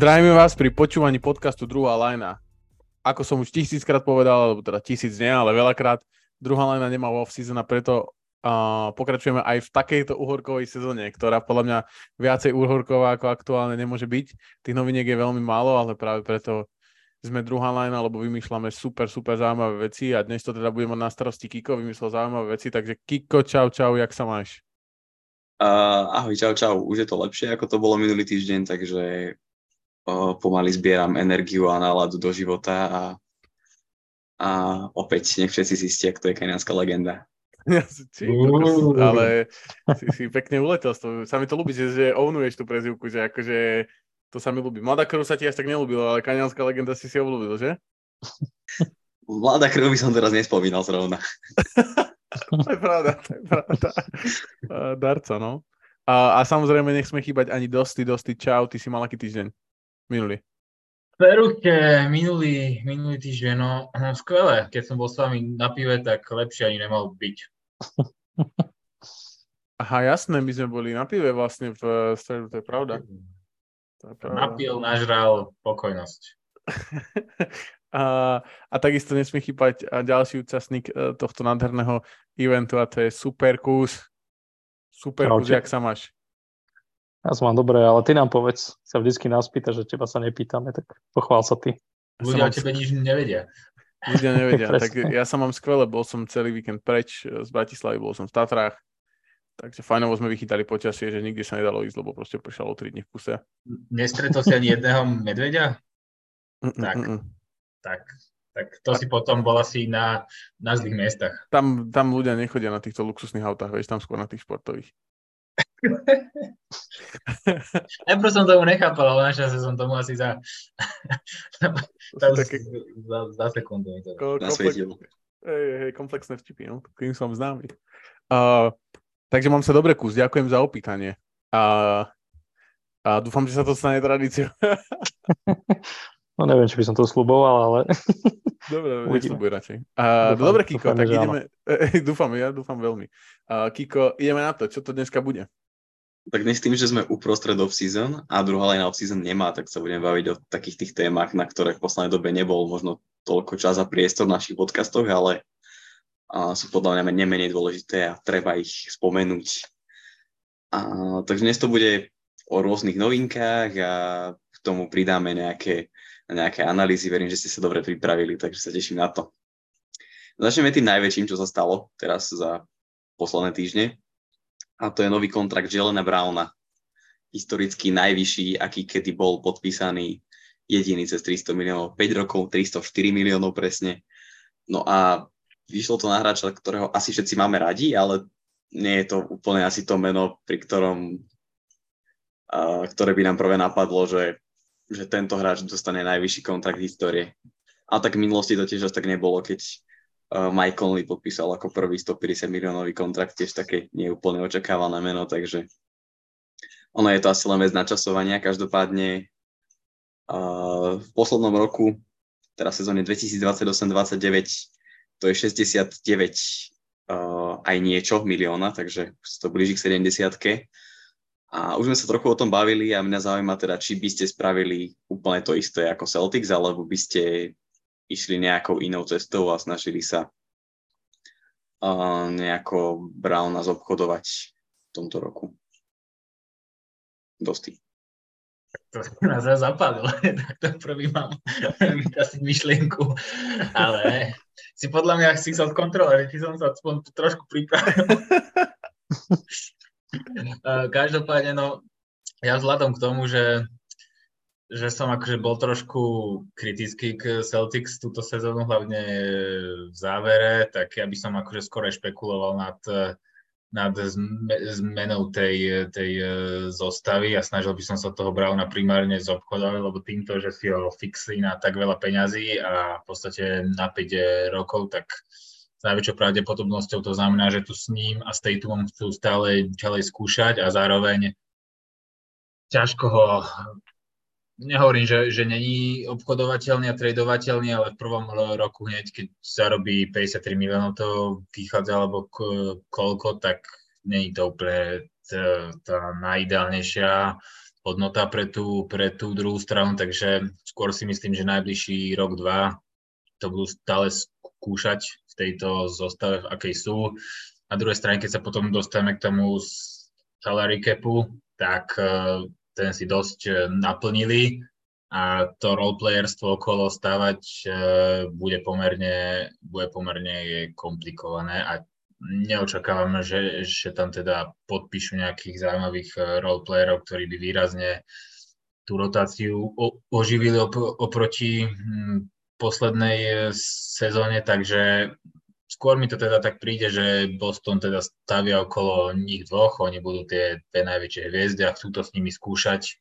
Zdravíme vás pri počúvaní podcastu Druhá lajna. Ako som už tisíckrát povedal, alebo teda tisíc nie, ale veľakrát, druhá lajna nemá off-season a preto uh, pokračujeme aj v takejto uhorkovej sezóne, ktorá podľa mňa viacej uhorková ako aktuálne nemôže byť. Tých noviniek je veľmi málo, ale práve preto sme druhá lajna, lebo vymýšľame super, super zaujímavé veci a dnes to teda budeme mať na starosti Kiko, vymyslel zaujímavé veci, takže Kiko, čau, čau, jak sa máš? Uh, ahoj, čau, čau. Už je to lepšie, ako to bolo minulý týždeň, takže pomaly zbieram energiu a náladu do života a, a opäť nech všetci zistia, kto je kenianská legenda. Ja si, či, ale si, si pekne uletel. Sa mi to ľúbi, že, že ownuješ tú prezivku, že akože to sa mi ľúbi. Mladá krv sa ti až tak nelúbila, ale kanianská legenda si si obľúbil, že? Mladá krv by som teraz nespomínal zrovna. to je pravda, to je pravda. Darca, no. A, a samozrejme nechceme chýbať ani dosti, dosti. Čau, ty si mal aký týždeň? Minulý? Peruke minulý, minulý týždeň, no, no skvelé. Keď som bol s vami na pive, tak lepšie ani nemal byť. Aha, jasné, my sme boli na pive vlastne v stredu, to je pravda. To je pravda. Napil, nažral, pokojnosť. a, a takisto nesmie chýbať ďalší účastník e, tohto nádherného eventu a to je Superkus. Superkus, jak sa máš? Ja som mám dobré, ale ty nám povedz, sa vždycky nás pýta, že teba sa nepýtame, tak pochvál sa ty. Ľudia o tebe nič nevedia. Ľudia nevedia, tak ja sa mám skvelé, bol som celý víkend preč z Bratislavy, bol som v Tatrách, takže fajnovo sme vychytali počasie, že nikde sa nedalo ísť, lebo proste prešalo 3 dní v kuse. Nestretol si ani jedného medveďa? tak, tak, tak to si potom bol asi na, na zlých miestach. Tam, tam ľudia nechodia na týchto luxusných autách, vieš, tam skôr na tých športových. Najprv som tomu nechápal, ale našťastie som tomu asi za, za, také... za, za sekundu. Komplex... Hej, hej, komplexné vtipy, no, kým som známy. Uh, takže mám sa dobre kus, ďakujem za opýtanie. Uh, a dúfam, že sa to stane tradíciou. no neviem, či by som to sluboval, ale... Dobre, nesľubuj radšej. Uh, dúfam, dobre, Kiko, dúfam, tak ideme... dúfam, ja dúfam veľmi. Uh, Kiko, ideme na to, čo to dneska bude? Tak dnes tým, že sme uprostred off-season a druhá line off-season nemá, tak sa budeme baviť o takých tých témach, na ktoré v poslednej dobe nebol možno toľko čas a priestor v našich podcastoch, ale a sú podľa mňa nemenej dôležité a treba ich spomenúť. A, takže dnes to bude o rôznych novinkách a k tomu pridáme nejaké, nejaké analýzy. Verím, že ste sa dobre pripravili, takže sa teším na to. Začneme tým najväčším, čo sa stalo teraz za posledné týždne a to je nový kontrakt Jelena Browna. Historicky najvyšší, aký kedy bol podpísaný jediný cez 300 miliónov, 5 rokov, 304 miliónov presne. No a vyšlo to na hráča, ktorého asi všetci máme radi, ale nie je to úplne asi to meno, pri ktorom, uh, ktoré by nám prvé napadlo, že, že tento hráč dostane najvyšší kontrakt histórie. A tak v minulosti to tiež tak nebolo, keď Mike Conley podpísal ako prvý 150 miliónový kontrakt, tiež také neúplne očakávané meno, takže ono je to asi len vec načasovania. Každopádne uh, v poslednom roku, teda sezóne 2028-29, to je 69 uh, aj niečo milióna, takže to blíži k 70 a už sme sa trochu o tom bavili a mňa zaujíma teda, či by ste spravili úplne to isté ako Celtics, alebo by ste išli nejakou inou cestou a snažili sa uh, nejako Browna zobchodovať v tomto roku. Dosti. To nás zapadlo, tak to prvý mám vytasiť myšlienku, ale si podľa mňa si chcel kontrolovať, či som sa aspoň trošku pripravil. Každopádne, no, ja vzhľadom k tomu, že že som akože bol trošku kritický k Celtics túto sezónu, hlavne v závere, tak ja by som akože skoro špekuloval nad, nad zmenou tej, tej e, zostavy a snažil by som sa toho Browna primárne zobchodovať, lebo týmto, že si ho fixli na tak veľa peňazí a v podstate na 5 rokov, tak s najväčšou pravdepodobnosťou to znamená, že tu s ním a s Tatumom chcú stále ďalej skúšať a zároveň ťažko ho nehovorím, že, že není obchodovateľný a tradovateľný, ale v prvom roku hneď, keď zarobí 53 miliónov, to vychádza, alebo koľko, tak není to úplne tá, tá najideálnejšia hodnota pre tú, pre tú druhú stranu, takže skôr si myslím, že najbližší rok, dva to budú stále skúšať v tejto zostave, v akej sú. Na druhej strane, keď sa potom dostaneme k tomu salary capu, tak e, ten si dosť e, naplnili a to roleplayerstvo okolo stavať e, bude pomerne, bude pomerne komplikované a neočakávame, že, že tam teda podpíšu nejakých zaujímavých eh, roleplayerov, ktorí by výrazne tú rotáciu oživili op- oproti hm, poslednej sezóne, takže skôr mi to teda tak príde, že Boston teda stavia okolo nich dvoch, oni budú tie, tie najväčšie hviezdy a chcú to s nimi skúšať.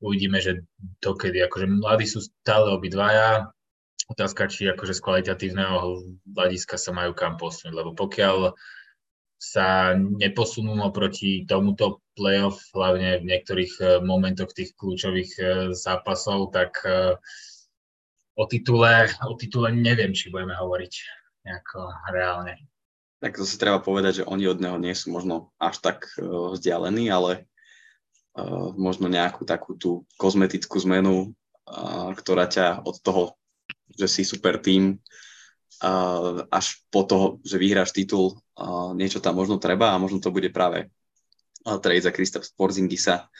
Uvidíme, že dokedy, akože mladí sú stále obidvaja, otázka, či akože z kvalitatívneho hľadiska sa majú kam posunúť, lebo pokiaľ sa neposunú oproti tomuto playoff, hlavne v niektorých eh, momentoch tých kľúčových eh, zápasov, tak eh, o titule, o titule neviem, či budeme hovoriť nejako reálne. Tak si treba povedať, že oni od neho nie sú možno až tak vzdialení, ale možno nejakú takú tú kozmetickú zmenu, ktorá ťa od toho že si super tým, až po toho, že vyhráš titul, niečo tam možno treba a možno to bude práve trade za Kristaps Porzingisa.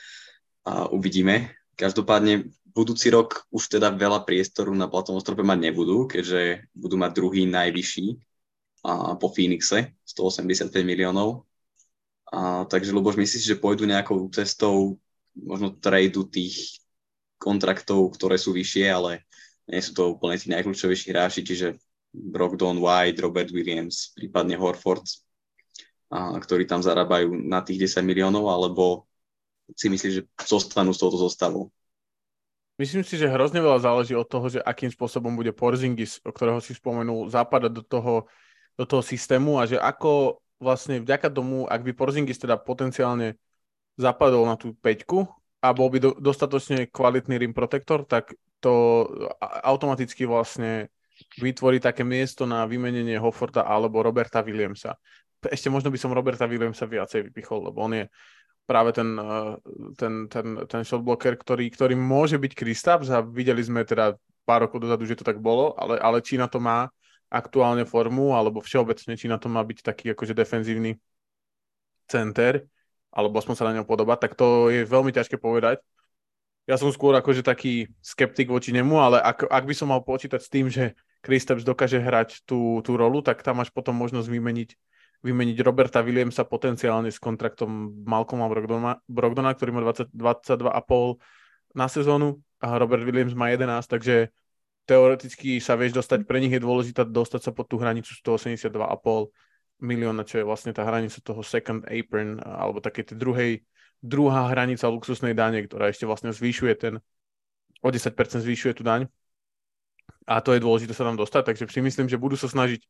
Uvidíme. Každopádne budúci rok už teda veľa priestoru na platovom strope mať nebudú, keďže budú mať druhý najvyšší po Phoenixe, 185 miliónov. A, takže Luboš, myslíš, že pôjdu nejakou cestou možno tradu tých kontraktov, ktoré sú vyššie, ale nie sú to úplne tí najkľúčovejší hráči, čiže Brogdon, White, Robert Williams, prípadne Horford, a, ktorí tam zarábajú na tých 10 miliónov, alebo si myslíš, že zostanú s touto zostavou? Myslím si, že hrozne veľa záleží od toho, že akým spôsobom bude Porzingis, o ktorého si spomenul, zapadať do toho, do toho systému a že ako vlastne vďaka tomu, ak by Porzingis teda potenciálne zapadol na tú peťku a bol by do, dostatočne kvalitný rim protektor, tak to automaticky vlastne vytvorí také miesto na vymenenie Hofforda alebo Roberta Williamsa. Ešte možno by som Roberta Williamsa viacej vypichol, lebo on je práve ten, eh, ten, ten, ten shotblocker, ktorý, ktorý môže byť Kristaps a videli sme teda pár rokov dozadu, že to tak bolo, ale, ale na to má aktuálne formu, alebo všeobecne, či na to má byť taký akože defenzívny center, alebo aspoň sa na ňom podobať, tak to je veľmi ťažké povedať. Ja som skôr akože taký skeptik voči nemu, ale ak, ak by som mal počítať s tým, že Kristaps dokáže hrať tú, tú rolu, tak tam máš potom možnosť vymeniť, vymeniť Roberta Williamsa potenciálne s kontraktom Malcolma Brogdona, Brogdona ktorý má 20, 22,5 na sezónu a Robert Williams má 11, takže teoreticky sa vieš dostať, pre nich je dôležité dostať sa pod tú hranicu 182,5 milióna, čo je vlastne tá hranica toho second apron, alebo také tej druhej druhá hranica luxusnej dane, ktorá ešte vlastne zvyšuje ten, o 10% zvyšuje tú daň. A to je dôležité sa tam dostať, takže si myslím, že budú sa snažiť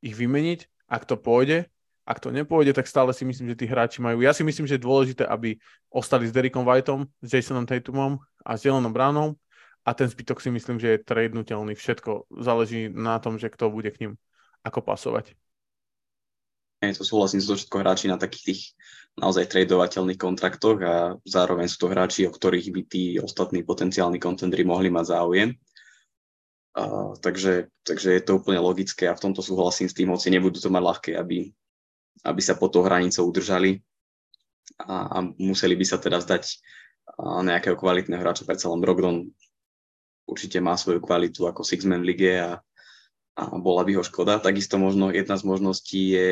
ich vymeniť, ak to pôjde. Ak to nepôjde, tak stále si myslím, že tí hráči majú. Ja si myslím, že je dôležité, aby ostali s Derekom Whiteom, s Jasonom Tatumom a s Jelenom Brownom a ten zbytok si myslím, že je tradenutelný. Všetko záleží na tom, že kto bude k ním ako pasovať. Nie, to súhlasím, sú to všetko hráči na takých tých naozaj tradovateľných kontraktoch a zároveň sú to hráči, o ktorých by tí ostatní potenciálni kontendri mohli mať záujem. A, takže, takže je to úplne logické a v tomto súhlasím s tým, hoci nebudú to mať ľahké, aby, aby sa pod tou hranicou udržali a, a museli by sa teda zdať nejakého kvalitného hráča. Predsa len Brogdon určite má svoju kvalitu ako six-man lige a, a bola by ho škoda. Takisto možno jedna z možností je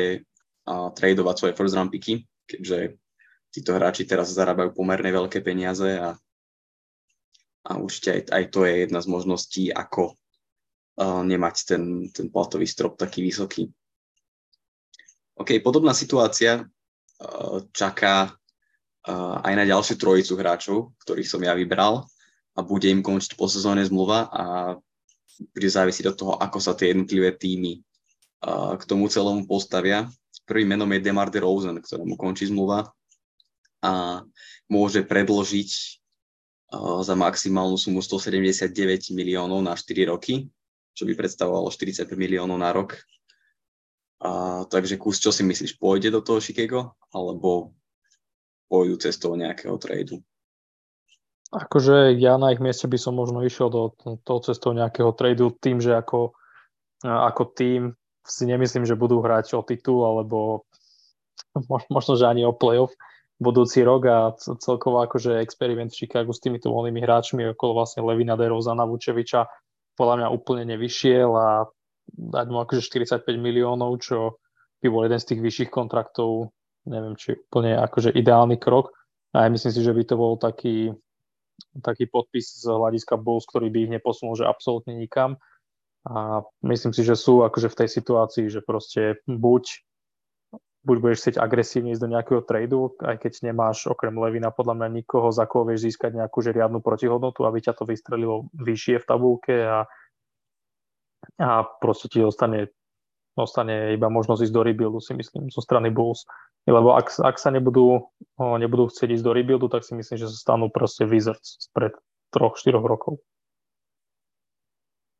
a tradovať svoje first round picky, keďže títo hráči teraz zarábajú pomerne veľké peniaze a, a určite aj, aj to je jedna z možností, ako uh, nemať ten, ten platový strop taký vysoký. OK, podobná situácia uh, čaká uh, aj na ďalšiu trojicu hráčov, ktorých som ja vybral a bude im končiť po sezóne zmluva a bude závisiť od toho, ako sa tie jednotlivé týmy uh, k tomu celomu postavia. Prvým menom je Demar DeRozan, ktorému končí zmluva a môže predložiť za maximálnu sumu 179 miliónov na 4 roky, čo by predstavovalo 45 miliónov na rok. A, takže kus, čo si myslíš, pôjde do toho Chicago, alebo pôjdu cestou nejakého tradu? Akože ja na ich mieste by som možno išiel do toho cestou nejakého tradu tým, že ako, ako tým si nemyslím, že budú hrať o titul alebo možno, že ani o playoff budúci rok a celkovo akože experiment v Chicagu s týmito voľnými hráčmi okolo vlastne Levina Derozana Vučeviča podľa mňa úplne nevyšiel a dať mu akože 45 miliónov, čo by bol jeden z tých vyšších kontraktov, neviem, či úplne akože ideálny krok. A ja myslím si, že by to bol taký, taký podpis z hľadiska Bulls, ktorý by ich neposunul, že absolútne nikam. A myslím si, že sú akože v tej situácii, že proste buď buď budeš chcieť agresívne ísť do nejakého tradu, aj keď nemáš okrem Levina podľa mňa nikoho, za koho vieš získať nejakú že riadnu protihodnotu, aby ťa to vystrelilo vyššie v tabulke a, a proste ti ostane, ostane iba možnosť ísť do rebuildu, si myslím, zo strany Bulls. Lebo ak, ak sa nebudú, nebudú chcieť ísť do rebuildu, tak si myslím, že sa stanú proste Wizards spred troch, štyroch rokov.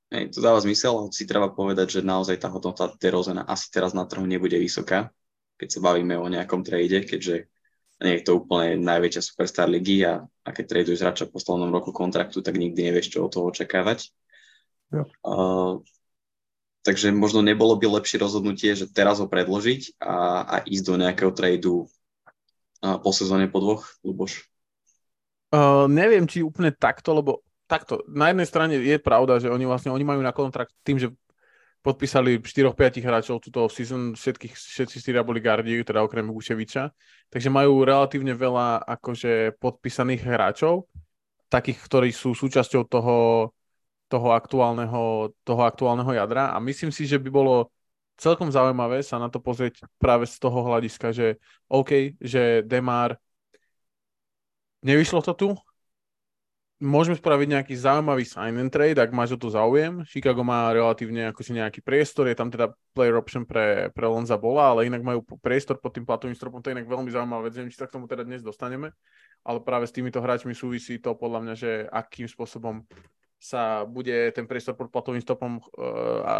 Hej, to dáva zmysel, si treba povedať, že naozaj tá hodnota DeRozana asi teraz na trhu nebude vysoká, keď sa bavíme o nejakom trade, keďže nie je to úplne najväčšia superstar ligy a, a keď traduješ hráča v poslednom roku kontraktu, tak nikdy nevieš, čo od toho očakávať. Ja. Uh, takže možno nebolo by lepšie rozhodnutie, že teraz ho predložiť a, a ísť do nejakého tradu uh, po sezóne po dvoch, Luboš? Uh, neviem, či úplne takto, lebo takto, na jednej strane je pravda, že oni vlastne oni majú na kontrakt tým, že podpísali 4-5 hráčov túto season, všetkých, všetci štyria boli gardi, teda okrem Vučeviča, takže majú relatívne veľa akože podpísaných hráčov, takých, ktorí sú súčasťou toho, toho, aktuálneho, toho aktuálneho jadra. A myslím si, že by bolo celkom zaujímavé sa na to pozrieť práve z toho hľadiska, že OK, že Demar nevyšlo to tu, môžeme spraviť nejaký zaujímavý sign and trade, ak máš o to záujem. Chicago má relatívne akože nejaký priestor, je tam teda player option pre, pre Lonza Bola, ale inak majú priestor pod tým platovým stropom, to je inak veľmi zaujímavá vec, neviem, či sa k tomu teda dnes dostaneme, ale práve s týmito hráčmi súvisí to podľa mňa, že akým spôsobom sa bude ten priestor pod platovým stopom uh, a,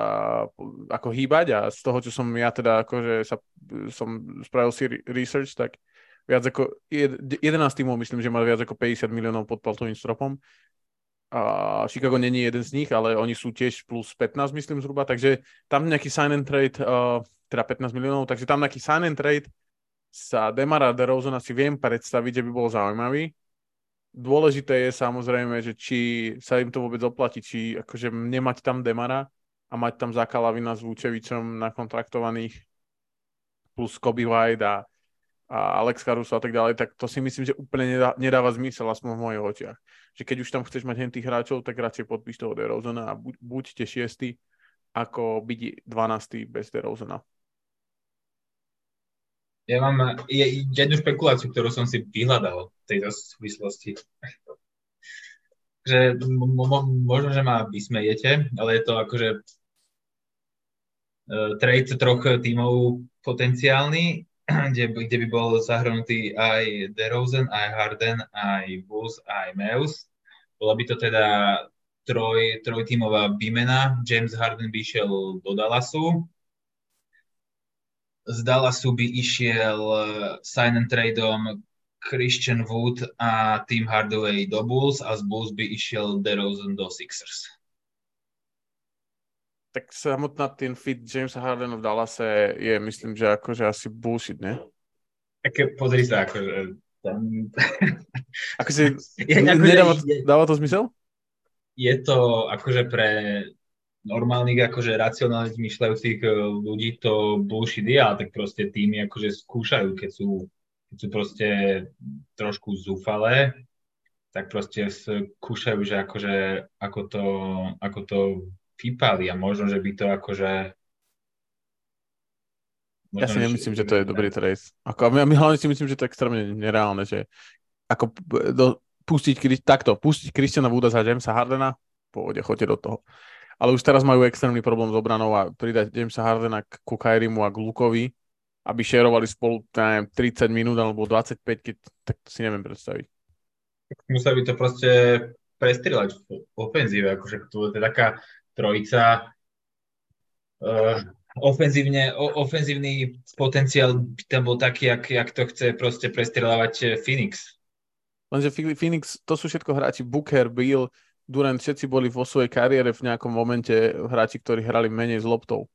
ako hýbať a z toho, čo som ja teda akože sa, som spravil si research, tak viac ako 11 tímov, myslím, že má viac ako 50 miliónov pod platovým stropom. A Chicago není jeden z nich, ale oni sú tiež plus 15, myslím zhruba, takže tam nejaký sign and trade, uh, teda 15 miliónov, takže tam nejaký sign and trade sa Demara DeRozan si viem predstaviť, že by bol zaujímavý. Dôležité je samozrejme, že či sa im to vôbec oplatí, či akože nemať tam Demara a mať tam Zakalavina s Vúčevičom nakontraktovaných plus Kobe White a a Alex Caruso a tak ďalej, tak to si myslím, že úplne nedá, nedáva zmysel, aspoň v mojich očiach. Že keď už tam chceš mať hen tých hráčov, tak radšej podpíš toho DeRozana a buď, buďte šiestý, ako byť 12. bez DeRozana. Ja mám jednu špekuláciu, ktorú som si vyhľadal v tejto súvislosti. že možno, že ma vysmejete, ale je to akože uh, trade troch tímov potenciálny kde, kde by bol zahrnutý aj DeRozan, aj Harden, aj Bulls, aj Meus. Bola by to teda troj, trojtímová výmena. James Harden by išiel do Dallasu. Z Dallasu by išiel eh, sign and tradeom Christian Wood a Tim Hardaway do Bulls a z Bulls by išiel DeRozan do Sixers tak samotná ten fit Jamesa Hardena v Dallase je, myslím, že akože asi bullshit, ne? Tak pozri sa, akože tam... Ako si, je, akože, nedáva, je, dáva to zmysel? Je to akože pre normálnych, akože racionálne myšľajúcich eh, ľudí to bullshit je, ale tak proste týmy akože skúšajú, keď sú, keď sú proste trošku zúfalé, tak proste skúšajú, že akože ako to, ako to vypali a možno, že by to akože... Možno, ja si nemyslím, že, že to je dobrý trade. Ako, my, my hlavne si myslím, že to je extrémne nereálne, že ako do, pustiť takto, pustiť Christiana Wooda za Jamesa Hardena, pôjde, choďte do toho. Ale už teraz majú extrémny problém s obranou a pridať Jamesa Hardena k Kairimu a k Lukovi, aby šerovali spolu neviem, 30 minút alebo 25, keď, tak to si neviem predstaviť. Museli by to proste prestrieľať v ofenzíve, akože to je taká trojica. Uh, ofenzívne, ofenzívny potenciál by tam bol taký, jak, jak to chce proste prestrelávať eh, Phoenix. Lenže Phoenix, to sú všetko hráči Booker, Bill, Durant, všetci boli vo svojej kariére v nejakom momente hráči, ktorí hrali menej s loptou.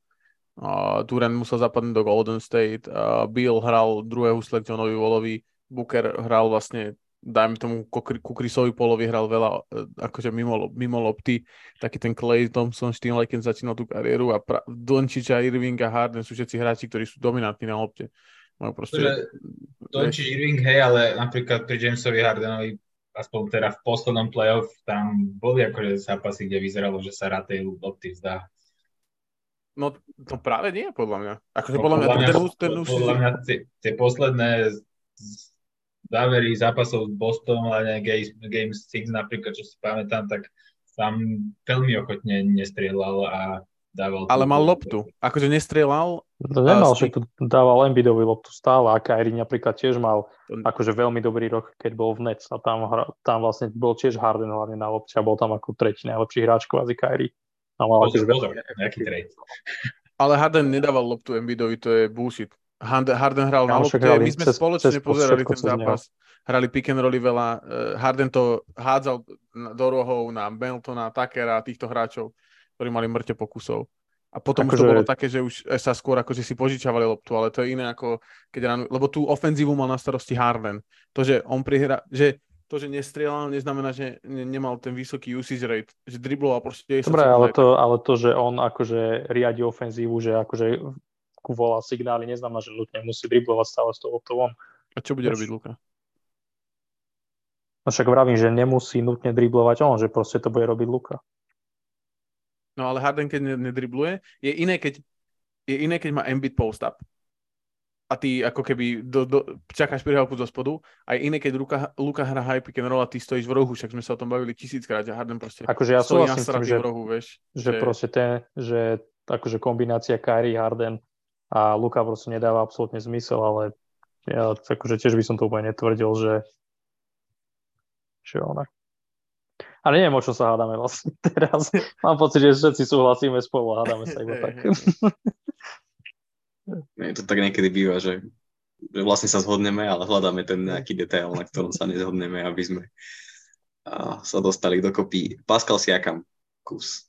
Uh, Durant musel zapadnúť do Golden State, uh, Bill hral druhé husle Johnovi Wallovi, Booker hral vlastne dajme tomu ku Chrisovi Polovi hral veľa e, akože mimo, mimo lopty, taký ten Clay Thompson štýl, keď začínal tú kariéru a pra, Dončiča, Irving a Harden sú všetci hráči, ktorí sú dominantní na lopte. Majú proste... Dončič, Irving, hej, ale napríklad pri Jamesovi Hardenovi aspoň teda v poslednom playoff tam boli akože zápasy, kde vyzeralo, že sa rád tej lopty vzdá. No to práve nie, podľa mňa. Akože no, podľa, podľa mňa, ten, ten, ten, podľa mňa tie, tie posledné závery zápasov s Bostonom, ale Game, Game 6 napríklad, čo si pamätám, tak tam veľmi ochotne nestrieľal a dával... Ale mal loptu. Akože nestrieľal... Nemal, že to dával Embiidovi loptu stále a Kyrie napríklad tiež mal akože veľmi dobrý rok, keď bol v Nets a tam, tam vlastne bol tiež Harden hlavne na lopte a bol tam ako tretí najlepší hráč kvázi Kyrie. A mal pozor, akože pozor, nejaký trade. Ale Harden nedával loptu Embiidovi, to je bullshit. Harden hral na lopte, my sme cez, spoločne cez pozerali ten zápas. Hrali pick and rolly veľa. Eh, Harden to hádzal do rohov na Meltona, Takera, týchto hráčov, ktorí mali mŕte pokusov. A potom ako už to že... bolo také, že už sa skôr akože si požičavali loptu, ale to je iné ako keď ráno, lebo tú ofenzívu mal na starosti Harden. To, že on prihra, že to, že nestrieľal, neznamená, že nemal ten vysoký usage rate, že dribloval proste. Dobre, ale to, ale to, že on akože riadi ofenzívu, že akože volá signály, neznamená, že nutne musí driblovať stále s tou von. A čo bude robiť Luka? No však vravím, že nemusí nutne driblovať on, že proste to bude robiť Luka. No ale Harden, keď nedribluje, je iné, keď, je iné, keď má Embiid post-up a ty ako keby do, do, čakáš prihrávku zo spodu a je iné, keď Luka, Luka hrá high pick and roll a ty stojíš v rohu, však sme sa o tom bavili tisíckrát, že Harden proste akože ja stojí na že, v rohu, vieš. Že, že, proste ten, že akože kombinácia Kyrie Harden a Luka proste nedáva absolútne zmysel, ale ja akože tiež by som to úplne netvrdil, že že ona. Ale neviem, o čo sa hádame vlastne teraz. Mám pocit, že všetci súhlasíme spolu a hádame sa iba tak. Je to tak niekedy býva, že, že vlastne sa zhodneme, ale hľadáme ten nejaký detail, na ktorom sa nezhodneme, aby sme a sa dostali dokopy. Pascal Siakam, kus.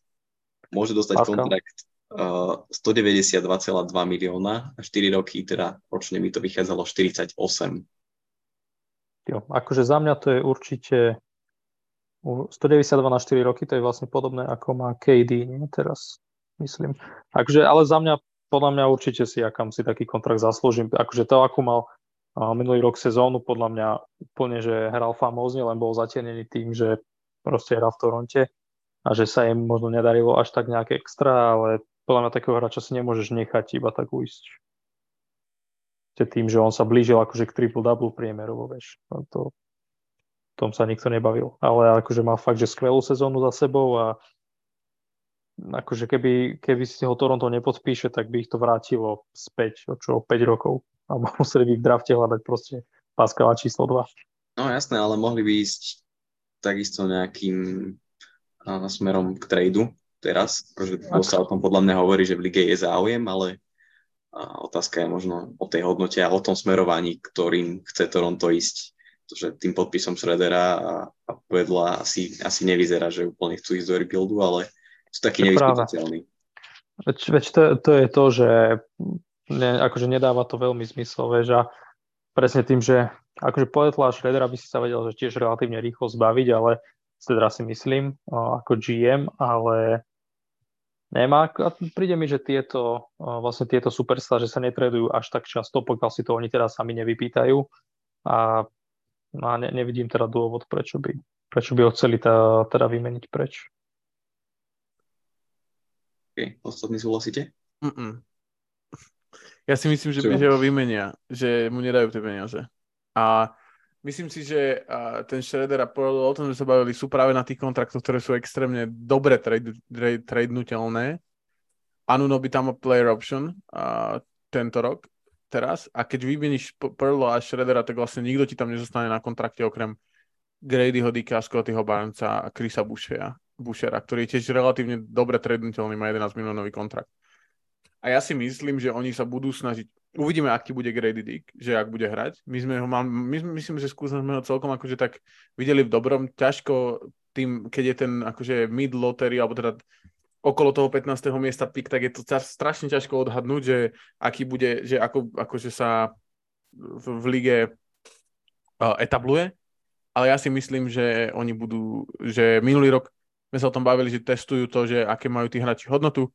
Môže dostať Pascal. kontrakt 192,2 milióna a 4 roky, teda ročne mi to vychádzalo 48. Jo, akože za mňa to je určite 192 na 4 roky, to je vlastne podobné ako má KD, nie teraz, myslím. Takže, ale za mňa, podľa mňa určite si, akám si taký kontrakt zaslúžim. Akože to, ako mal minulý rok sezónu, podľa mňa úplne, že hral famózne, len bol zatienený tým, že proste hral v Toronte a že sa im možno nedarilo až tak nejak extra, ale podľa mňa takého hráča si nemôžeš nechať iba tak uísť. Tým, že on sa blížil akože k triple-double priemerovo, vieš. No to, tom sa nikto nebavil. Ale akože má fakt, že skvelú sezónu za sebou a akože keby, keby si ho Toronto nepodpíše, tak by ich to vrátilo späť o čo, 5 rokov. A museli by v drafte hľadať proste Pascala číslo 2. No jasné, ale mohli by ísť takisto nejakým smerom k tradu, teraz, pretože sa o tom podľa mňa hovorí, že v lige je záujem, ale otázka je možno o tej hodnote a o tom smerovaní, ktorým chce Toronto ísť. Pretože tým podpisom Schroedera a, a Vedla asi, asi nevyzerá, že úplne chcú ísť do rebuildu, ale sú takí nevyspytateľní. Veď, veď to, to je to, že ne, akože nedáva to veľmi zmysel, vieš, a presne tým, že akože Poetla a Schroedera by si sa vedel, že tiež relatívne rýchlo zbaviť, ale teda si myslím, ako GM, ale nemá. A príde mi, že tieto, vlastne tieto superstar, že sa netredujú až tak často, pokiaľ si to oni teraz sami nevypýtajú. A, no a ne, nevidím teda dôvod, prečo by, prečo by ho chceli tá, teda vymeniť preč. OK, ostatní súhlasíte? Mm-mm. Ja si myslím, že, by ho vymenia, že mu nedajú tie peniaze. A Myslím si, že ten Shredder a Pearl, o tom sme sa bavili, sú práve na tých kontraktoch, ktoré sú extrémne dobre trade, trade, by tam mal player option uh, tento rok, teraz. A keď vymeníš Pearl a Shreddera, tak vlastne nikto ti tam nezostane na kontrakte okrem Gradyho Dicka, Scottyho Barnesa a Chrisa Bushera, ktorý je tiež relatívne dobre tradenúteľný, má 11 miliónový kontrakt. A ja si myslím, že oni sa budú snažiť uvidíme, aký bude Grady Dick, že ak bude hrať. My sme ho mal, my myslím, že skúsili sme ho celkom akože tak videli v dobrom, ťažko tým, keď je ten akože mid lottery, alebo teda okolo toho 15. miesta pick, tak je to strašne ťažko odhadnúť, že aký bude, že ako, akože sa v, v lige uh, etabluje. Ale ja si myslím, že oni budú, že minulý rok sme sa o tom bavili, že testujú to, že aké majú tí hráči hodnotu.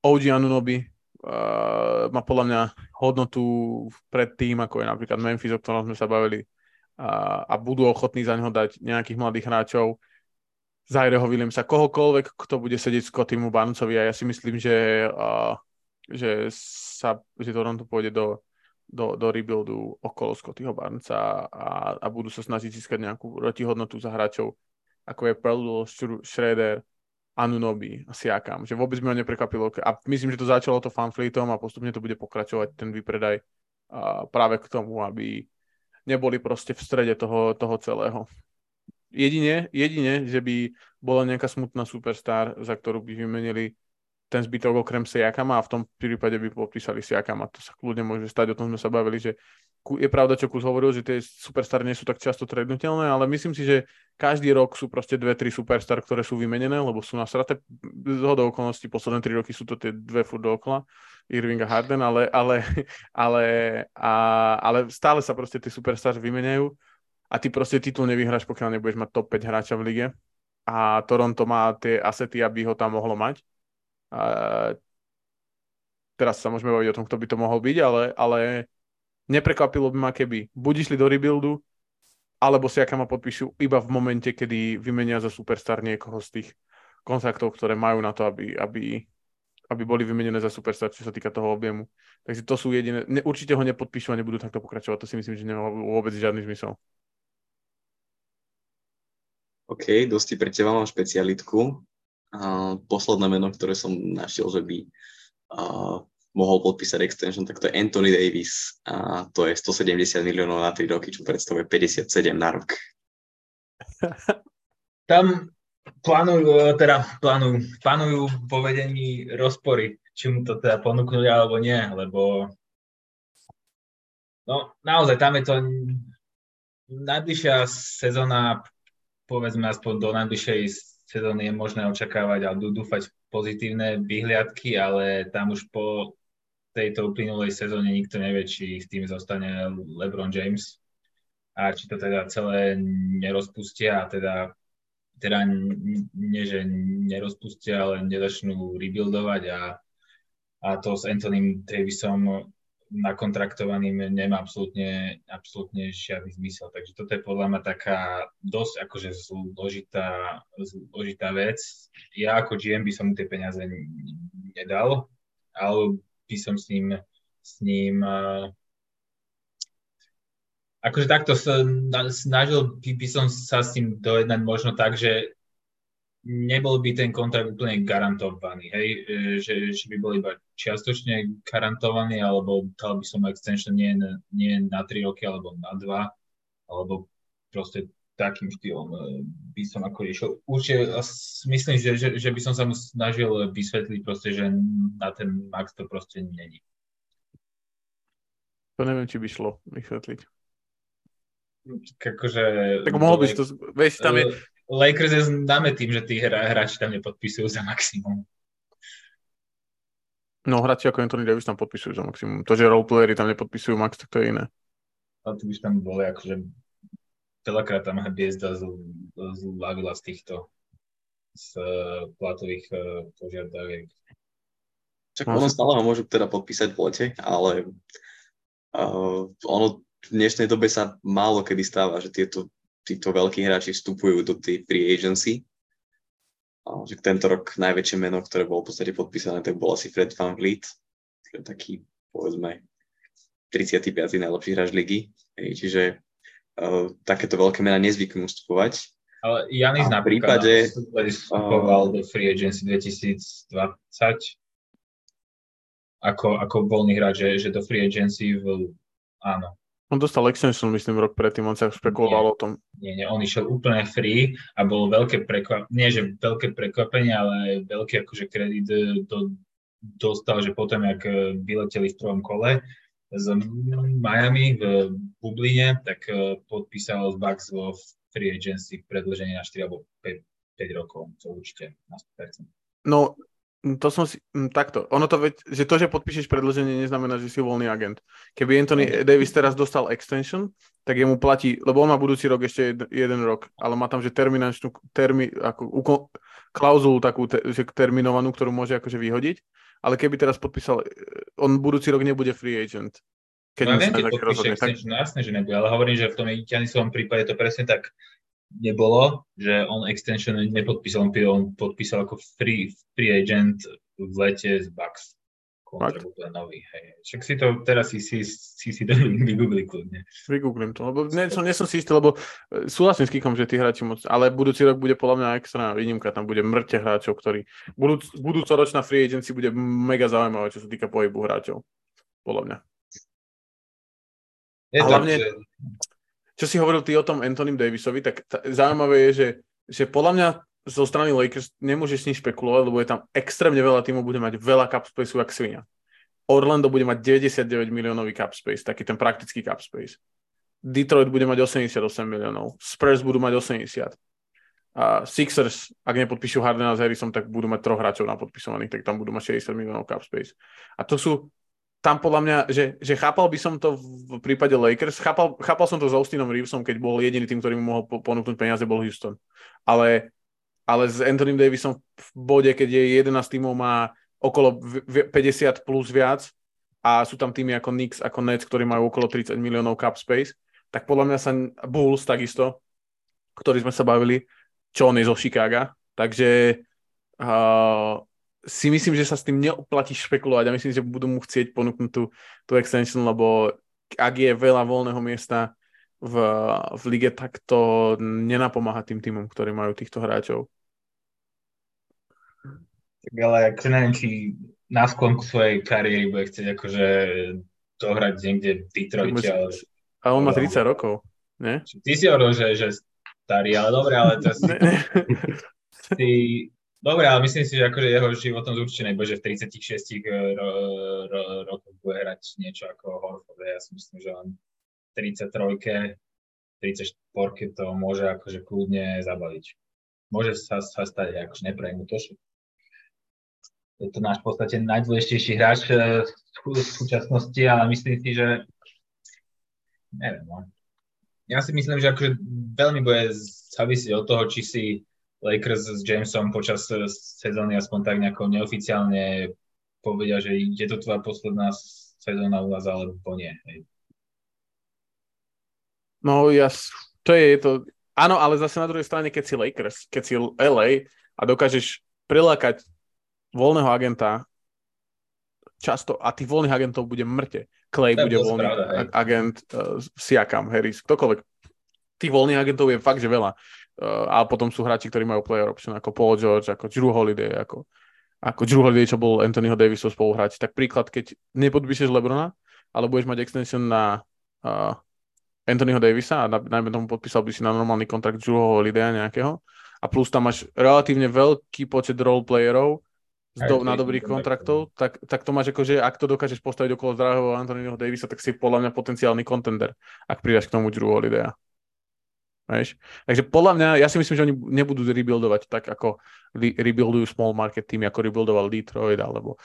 OG Anunobi uh, má podľa mňa hodnotu pred tým, ako je napríklad Memphis, o ktorom sme sa bavili a, a budú ochotní za neho dať nejakých mladých hráčov. Zajreho Williamsa, kohokoľvek, kto bude sedieť s Kotimu Barnesovi a ja si myslím, že, uh, že, sa, že Toronto pôjde do, do, do rebuildu okolo Scottyho Barnesa a, a budú sa snažiť získať nejakú protihodnotu za hráčov, ako je Pearl, Schroeder, Anunobi a Siakam, že vôbec mi ho neprekvapilo. A myslím, že to začalo to fanfleetom a postupne to bude pokračovať ten vypredaj a práve k tomu, aby neboli proste v strede toho, toho celého. Jedine, jedine, že by bola nejaká smutná superstar, za ktorú by vymenili ten zbytok okrem Siakama a v tom prípade by podpísali Siakama. To sa kľudne môže stať, o tom sme sa bavili, že je pravda, čo Kus hovoril, že tie superstar nie sú tak často trednutelné, ale myslím si, že každý rok sú proste dve, tri superstar, ktoré sú vymenené, lebo sú nasraté. Z hodou okolností posledné tri roky sú to tie dve furt dookola, Irving a Harden, ale, ale, ale, a, ale stále sa proste tí superstars vymeniajú a ty proste titul nevyhráš, pokiaľ nebudeš mať top 5 hráča v lige. A Toronto má tie asety, aby ho tam mohlo mať. A, teraz sa môžeme baviť o tom, kto by to mohol byť, ale, ale neprekvapilo by ma, keby buď išli do rebuildu, alebo si ma podpíšu iba v momente, kedy vymenia za superstar niekoho z tých kontaktov, ktoré majú na to, aby, aby, aby boli vymenené za superstar, čo sa týka toho objemu. Takže to sú jediné, ne, určite ho nepodpíšu a nebudú takto pokračovať, to si myslím, že nemá vôbec žiadny zmysel. OK, dosti pre teba mám špecialitku. Uh, posledné meno, ktoré som našiel, že by uh, mohol podpísať extension, tak to je Anthony Davis a to je 170 miliónov na 3 roky, čo predstavuje 57 na rok. Tam plánujú, teda plánujú, plánujú povedení rozpory, či mu to teda ponúknuť alebo nie, lebo no naozaj tam je to najbližšia sezóna, povedzme aspoň do najbližšej sezóny je možné očakávať a dúfať pozitívne vyhliadky, ale tam už po tejto uplynulej sezóne nikto nevie, či v tým zostane LeBron James a či to teda celé nerozpustia a teda, teda nie, že nerozpustia, ale nezačnú rebuildovať a, a to s Anthony Davisom nakontraktovaným nemá absolútne, absolútne žiadny zmysel. Takže toto je podľa mňa taká dosť akože zložitá, zložitá vec. Ja ako GM by som mu tie peniaze nedal, ale by som s ním, s ním akože takto snažil by, by som sa s tým dojednať možno tak, že nebol by ten kontrakt úplne garantovaný, hej, e, že, že by bol iba čiastočne garantovaný, alebo dal by som extension nie, nie na 3 roky, alebo na 2, alebo proste takým štýlom e, by som ako išiel. Určite myslím, že, že, že by som sa mu snažil vysvetliť proste, že na ten max to proste není. To neviem, či by šlo vysvetliť. Akože, tak mohol by si to, vieš, tam je... Lakers je známe tým, že tí hra, hráči tam nepodpisujú za maximum. No, hráči ako Anthony Davis tam podpisujú za maximum. To, že roleplayery tam nepodpisujú max, tak to je iné. A tu by tam boli akože veľakrát tam hviezda zľavila z týchto z uh, platových uh, požiadaviek. Čak ono stále ho môžu teda podpísať v lete, ale uh, ono v dnešnej dobe sa málo kedy stáva, že tieto, títo veľkí hráči vstupujú do tej free agency. Uh, že tento rok najväčšie meno, ktoré bolo v podstate podpísané, tak bol asi Fred Van Vliet, taký, povedzme, 35. najlepší hráč ligy. Čiže uh, takéto veľké mená nezvyknú vstupovať. Ale Janis v prípade, vstupoval uh, do Free Agency 2020 ako, ako voľný hráč, že, že do Free Agency v, áno. On dostal extension, myslím, rok predtým, on sa špekuloval o tom. Nie, nie, on išiel úplne free a bolo veľké prekvapenie, nie že veľké prekvapenie, ale veľký akože kredit do dostal, že potom, jak e, vyleteli v prvom kole z Miami v Bubline, tak e, podpísal z Bucks vo free agency predlženie na 4 alebo 5, 5 rokov, to určite na 100%. No, to som si, takto, ono to veď, že to, že podpíšeš predlženie, neznamená, že si voľný agent. Keby Anthony Davis teraz dostal extension, tak jemu platí, lebo on má budúci rok ešte jeden, jeden rok, ale má tam, že terminačnú, termi, ako, uko, klauzulu takú, te, že terminovanú, ktorú môže akože vyhodiť, ale keby teraz podpísal, on budúci rok nebude free agent. Keď no, viem, keď podpíše extension, tak... no jasné, že nebude, ale hovorím, že v tom Janisovom prípade to presne tak nebolo, že on extension nepodpísal, on podpísal ako free, free agent v lete z Bucks. Kontrakt nový, hej. Však si to teraz si si, si, si to vygoogli kľudne. Vygooglím to, lebo nie som, nie som si istý, lebo e, súhlasím s Kikom, že tí hráči moc, ale budúci rok bude podľa mňa extra výnimka, tam bude mŕte hráčov, ktorí, budúc, budúcoročná free agency bude mega zaujímavá, čo sa týka pohybu hráčov, podľa mňa. Je a hlavne, že čo si hovoril ty o tom Antonym Davisovi, tak t- zaujímavé je, že, že podľa mňa zo strany Lakers nemôžeš s ním špekulovať, lebo je tam extrémne veľa týmov, bude mať veľa cap spaceu, jak svinia. Orlando bude mať 99 miliónový cap space, taký ten praktický cap space. Detroit bude mať 88 miliónov, Spurs budú mať 80. A Sixers, ak nepodpíšu Hardena s Harrisom, tak budú mať troch hráčov na podpisovaných, tak tam budú mať 60 miliónov cap space. A to sú tam podľa mňa, že, že chápal by som to v prípade Lakers, chápal, chápal som to s Austinom Reevesom, keď bol jediný tým, ktorý mu mohol ponúknuť peniaze, bol Houston. Ale, ale s Anthony Davisom v bode, keď je 11 tímov má okolo 50 plus viac a sú tam týmy ako Knicks, ako Nets, ktorí majú okolo 30 miliónov cap space, tak podľa mňa sa Bulls takisto, ktorí sme sa bavili, čo on je zo Chicaga, takže uh, si myslím, že sa s tým neoplatí špekulovať a myslím, že budú mu chcieť ponúknuť tú, tú extension, lebo ak je veľa voľného miesta v, v lige, tak to nenapomáha tým týmom, ktorí majú týchto hráčov. Tak ale akože neviem, či na sklonku svojej kariéry bude chcieť akože dohrať niekde v Detroite. Ale... A on má 30 rokov, ne? Ty si hovoril, že, že starý, ale dobre, ale to si... ty, Dobre, ale myslím si, že akože jeho životom určite nebude, že v 36 ro, ro, rokoch bude hrať niečo ako Horford. Ja si myslím, že on 33 34 to môže akože kľudne zabaviť. Môže sa, sa stať, akože neprajem mu to, že je to náš v podstate najdôležitejší hráč eh, v súčasnosti, ale myslím si, že neviem, no. Ja si myslím, že akože veľmi bude závisieť od toho, či si Lakers s Jamesom počas eh, sezóny aspoň tak nejako neoficiálne povedia, že je to tvoja posledná sezóna u nás, alebo nie. Hej. No ja, to je to, áno, ale zase na druhej strane, keď si Lakers, keď si LA a dokážeš prilákať voľného agenta často, a tých voľných agentov bude mŕte. Clay bude voľný pravda, agent, uh, Siakam, Harris, ktokoľvek. Tých voľných agentov je fakt, že veľa a potom sú hráči, ktorí majú player option, ako Paul George, ako Drew Holiday, ako, ako Drew Holiday, čo bol Anthonyho Davisov spoluhráč. Tak príklad, keď nepodpíšeš Lebrona, ale budeš mať extension na uh, Anthonyho Davisa a najmä tomu podpísal by si na normálny kontrakt Drew Holiday nejakého a plus tam máš relatívne veľký počet role playerov do, na dobrých kontraktov, tak, tak to máš ako, že ak to dokážeš postaviť okolo zdravého Anthonyho Davisa, tak si podľa mňa potenciálny contender, ak pridaš k tomu Drew Holidaya. Vieš? Takže podľa mňa, ja si myslím, že oni nebudú rebuildovať tak, ako rebuildujú small market tým, ako rebuildoval Detroit, alebo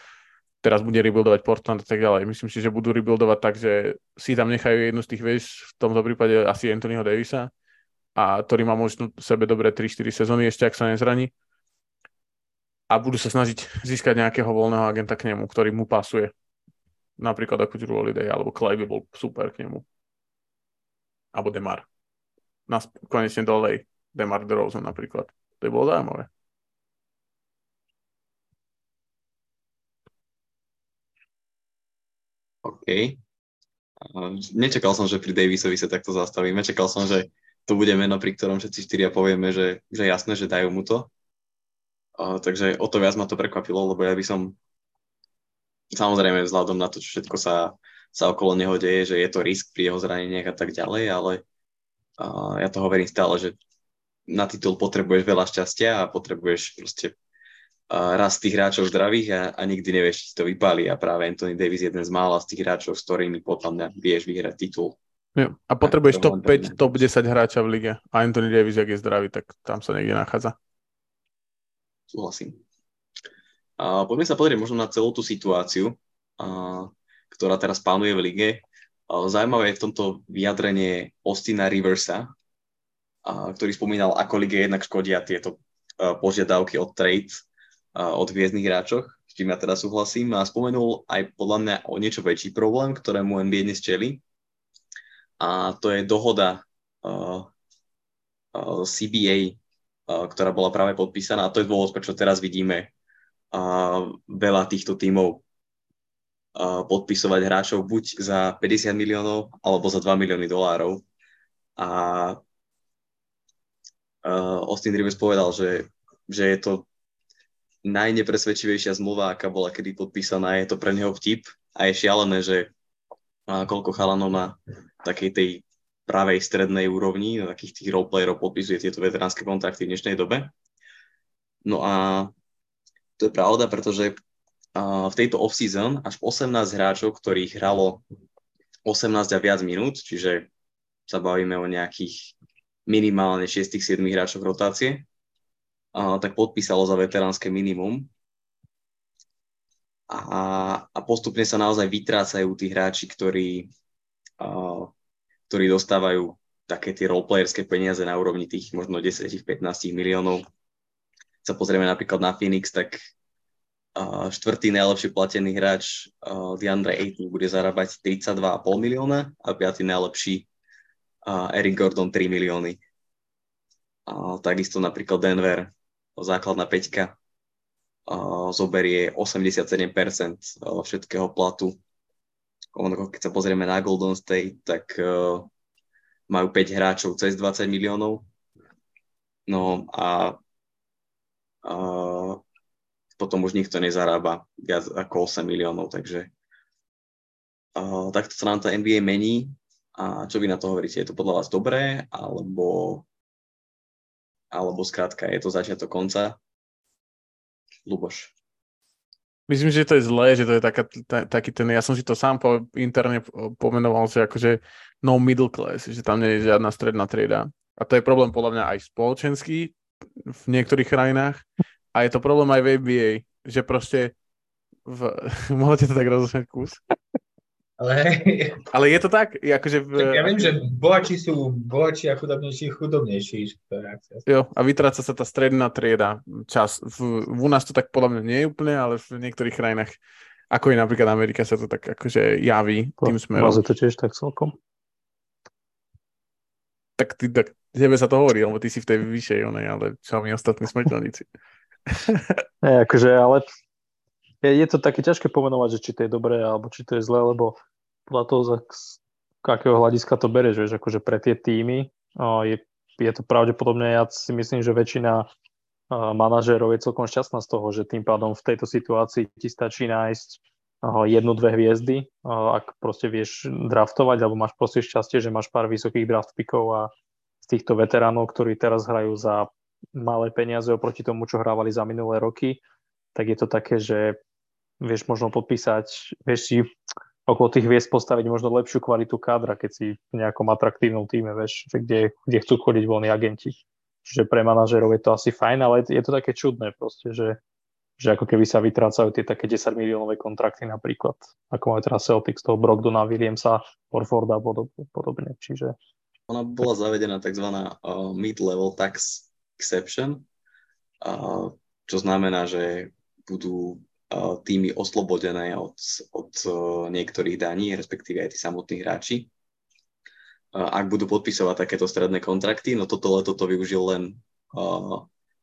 teraz bude rebuildovať Portland a tak ďalej. Myslím si, že budú rebuildovať tak, že si tam nechajú jednu z tých, vieš, v tomto prípade asi Anthonyho Davisa, a ktorý má možno sebe dobré 3-4 sezóny ešte, ak sa nezraní. A budú sa snažiť získať nejakého voľného agenta k nemu, ktorý mu pasuje. Napríklad ako Drew Holiday, alebo Clay by bol super k nemu. Alebo Demar na, konečne dolej Demar DeRozan napríklad. To by bolo zaujímavé. OK. Nečakal som, že pri Davisovi sa takto zastavíme. Čakal som, že to bude meno, pri ktorom všetci štyria povieme, že, že jasné, že dajú mu to. Uh, takže o to viac ma to prekvapilo, lebo ja by som samozrejme vzhľadom na to, čo všetko sa, sa okolo neho deje, že je to risk pri jeho zraneniach a tak ďalej, ale a ja to hovorím stále, že na titul potrebuješ veľa šťastia a potrebuješ proste raz tých hráčov zdravých a, a nikdy nevieš, či to vypáli a práve Anthony Davis je jeden z mála z tých hráčov, s ktorými potom vieš vyhrať titul. Jo. A potrebuješ top 5, top 10 hráča v lige. A Anthony Davis, ak je zdravý, tak tam sa niekde nachádza. Súhlasím. A poďme sa pozrieť možno na celú tú situáciu, a, ktorá teraz pánuje v lige. A, zaujímavé je v tomto vyjadrenie Austina Riversa, a, ktorý spomínal, ako lige jednak škodia tieto a, požiadavky od trade od hviezdnych hráčoch, s čím ja teda súhlasím. A spomenul aj podľa mňa o niečo väčší problém, ktorému NBA dnes čeli, a to je dohoda CBA, ktorá bola práve podpísaná a to je dôvod, prečo teraz vidíme veľa týchto tímov podpisovať hráčov buď za 50 miliónov alebo za 2 milióny dolárov. A uh, Austin Rivers povedal, že, že je to najnepresvedčivejšia zmluva, aká bola kedy podpísaná. Je to pre neho vtip a je šialené, že koľko chalanov na takej tej pravej strednej úrovni, na takých tých roleplayerov podpisuje tieto veteránske kontrakty v dnešnej dobe. No a to je pravda, pretože v tejto off-season až 18 hráčov, ktorých hralo 18 a viac minút, čiže sa bavíme o nejakých minimálne 6-7 hráčov rotácie, tak podpísalo za veteránske minimum a, a postupne sa naozaj vytrácajú tí hráči, ktorí, ktorí dostávajú také tie roleplayerské peniaze na úrovni tých možno 10-15 miliónov. Sa pozrieme napríklad na Phoenix, tak štvrtý najlepšie platený hráč DeAndre Ayton bude zarábať 32,5 milióna a piatý najlepší Eric Gordon 3 milióny. A, takisto napríklad Denver, základná peťka, zoberie 87% všetkého platu. Keď sa pozrieme na Golden State, tak majú 5 hráčov cez 20 miliónov. No a, a potom už nikto nezarába viac ako 8 miliónov, takže a, takto sa nám to NBA mení. A čo vy na to hovoríte? Je to podľa vás dobré, alebo, alebo skrátka je to začiatok konca? Luboš? Myslím, že to je zlé, že to je taká, ta, taký ten, ja som si to sám po, interne pomenoval, že akože no middle class, že tam nie je žiadna stredná trieda. A to je problém podľa mňa aj spoločenský v niektorých krajinách a je to problém aj v NBA, že proste v... Môžete to tak rozumieť kus? Ale, ale je to tak? Akože v... tak ja viem, že bohači sú bohači a chudobnejší chudobnejší. Jo, a vytráca sa tá stredná trieda čas. V, v u nás to tak podľa mňa nie je úplne, ale v niektorých krajinách, ako je napríklad Amerika, sa to tak akože javí tým smerom. Vás to tiež tak celkom? Tak, ty, tak tebe sa to hovorí, lebo ty si v tej vyššej onej, ale čo my ostatní smrteľníci. Ne, akože, ale je, je to také ťažké pomenovať, že či to je dobré alebo či to je zlé, lebo podľa toho, z akého hľadiska to bereš, vieš, akože pre tie týmy je, je to pravdepodobne, ja si myslím, že väčšina manažérov je celkom šťastná z toho, že tým pádom v tejto situácii ti stačí nájsť jednu, dve hviezdy, ak proste vieš draftovať, alebo máš proste šťastie, že máš pár vysokých draft pickov a z týchto veteránov, ktorí teraz hrajú za malé peniaze oproti tomu, čo hrávali za minulé roky, tak je to také, že vieš možno podpísať, vieš si okolo tých hviezd postaviť možno lepšiu kvalitu kádra, keď si v nejakom atraktívnom týme, vieš, kde, kde chcú chodiť voľní agenti. Čiže pre manažerov je to asi fajn, ale je to také čudné proste, že, že ako keby sa vytrácajú tie také 10 miliónové kontrakty napríklad, ako majú teraz Celtics, toho Brogdona, Williamsa, Orforda a podobne. Čiže... Ona bola zavedená tzv. Uh, mid-level tax exception, čo znamená, že budú týmy oslobodené od, od niektorých daní, respektíve aj tí samotní hráči. Ak budú podpisovať takéto stredné kontrakty, no toto leto to využil len,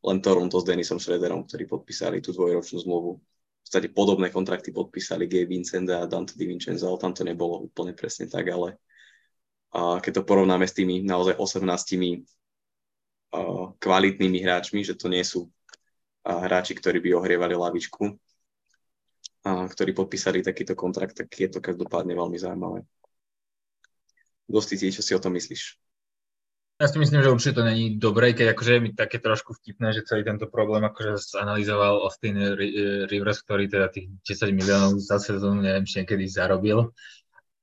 len Toronto s Denisom Schroederom, ktorí podpísali tú dvojročnú zmluvu. V podstate podobné kontrakty podpísali Gabe Vincent a Dante DiVincenzo, ale tam to nebolo úplne presne tak, ale keď to porovnáme s tými naozaj 18 kvalitnými hráčmi, že to nie sú hráči, ktorí by ohrievali lavičku, ktorí podpísali takýto kontrakt, tak je to každopádne veľmi zaujímavé. Dosti, čo si o tom myslíš? Ja si myslím, že určite to není dobré, keď akože je mi také trošku vtipné, že celý tento problém akože zanalizoval Austin Rivers, ktorý teda tých 10 miliónov za sezónu, neviem, či niekedy zarobil.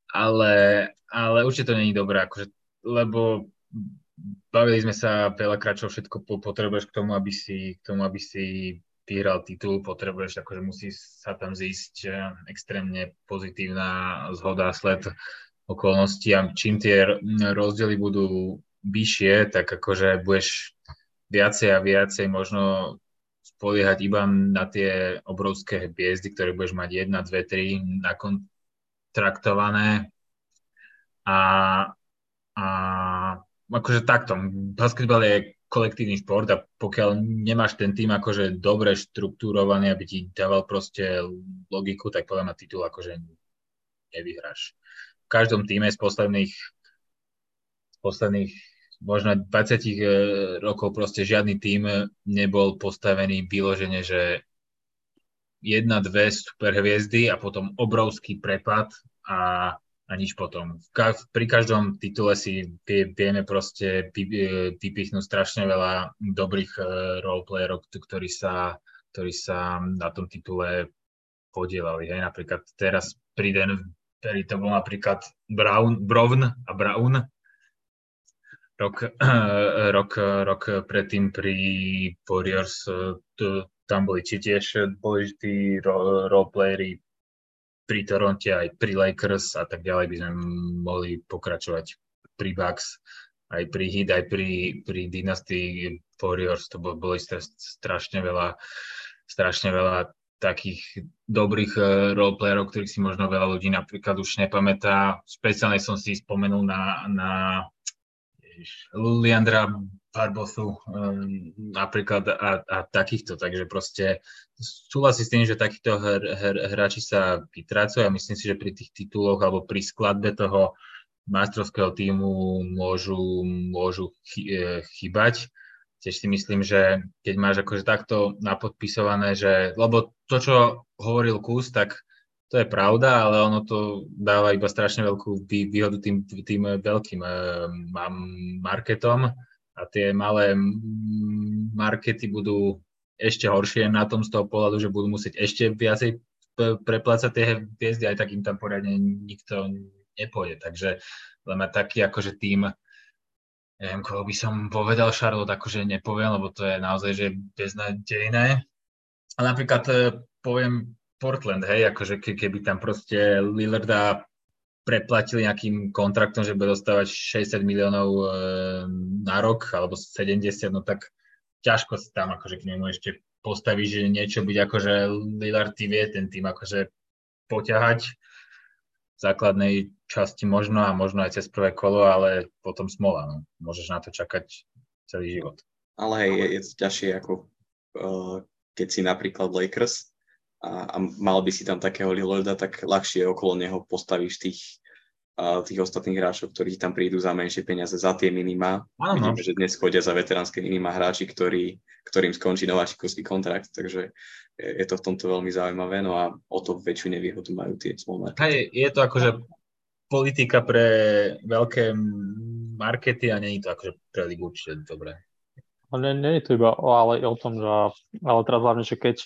Ale, ale určite to není dobré, akože, lebo bavili sme sa veľakrát, čo všetko potrebuješ k tomu, aby si, k tomu, aby si vyhral titul, potrebuješ, akože musí sa tam zísť extrémne pozitívna zhoda sled okolností a čím tie rozdiely budú vyššie, tak akože budeš viacej a viacej možno spoliehať iba na tie obrovské hviezdy, ktoré budeš mať 1, 2, 3 nakontraktované. A, a akože takto, basketbal je kolektívny šport a pokiaľ nemáš ten tým akože dobre štruktúrovaný, aby ti dával proste logiku, tak podľa mňa titul akože nevyhráš. V každom týme z posledných z posledných možno 20 e, rokov proste žiadny tým nebol postavený vyložene, že jedna, dve super hviezdy a potom obrovský prepad a, a nič potom. Ka- pri každom titule si vie, vieme proste vy, vypichnúť strašne veľa dobrých uh, roleplayerov, ktorí sa, ktorí sa na tom titule podielali. Hej. Napríklad teraz pri Den, to bol napríklad Brown, Brown a Brown, rok, rok, rok predtým pri Warriors to, tam boli či tiež dôležití roleplayery pri Toronte, aj pri Lakers a tak ďalej by sme mohli pokračovať pri Bucks, aj pri Heat, aj pri, pri Dynasty Warriors, to bolo, bolo strašne veľa, strašne veľa takých dobrých uh, roleplayerov, ktorých si možno veľa ľudí napríklad už nepamätá. Špeciálne som si spomenul na, na Liandra Barbosu um, napríklad a, a takýchto, takže proste súhlasí s tým, že takíto hr, hr, hráči sa vytrácajú a myslím si, že pri tých tituloch alebo pri skladbe toho majstrovského týmu môžu, môžu chy, e, chybať. Tiež si myslím, že keď máš akože takto napodpisované, že, lebo to, čo hovoril Kus, tak to je pravda, ale ono to dáva iba strašne veľkú výhodu tým, tým veľkým eh, marketom a tie malé markety budú ešte horšie na tom z toho pohľadu, že budú musieť ešte viacej preplácať tie hviezdy, aj tak im tam poriadne nikto nepôjde. Takže len taký akože tým, neviem, koho by som povedal Charlotte, akože nepoviem, lebo to je naozaj že beznádejné. A napríklad eh, poviem Portland, hej, akože ke, keby tam proste Lillarda preplatili nejakým kontraktom, že bude dostávať 60 miliónov e, na rok alebo 70, no tak ťažko si tam akože k nemu ešte postaví, že niečo byť akože Lillard vie ten tým akože poťahať v základnej časti možno a možno aj cez prvé kolo, ale potom smola, no. Môžeš na to čakať celý život. Ale hej, je, je to ťažšie ako uh, keď si napríklad Lakers, a, a mal by si tam takého Lillarda, tak ľahšie okolo neho postavíš tých, tých ostatných hráčov, ktorí tam prídu za menšie peniaze, za tie minima. Ano. Vidíme, že dnes chodia za veteránske minima hráči, ktorí, ktorým skončí nováčikovský kontrakt, takže je, to v tomto veľmi zaujímavé, no a o to väčšiu nevýhodu majú tie small markety. Hej, je to akože politika pre veľké markety a nie je to akože pre ligu určite dobré. Nie, nie je to iba o, ale o tom, že ale teraz hlavne, že keď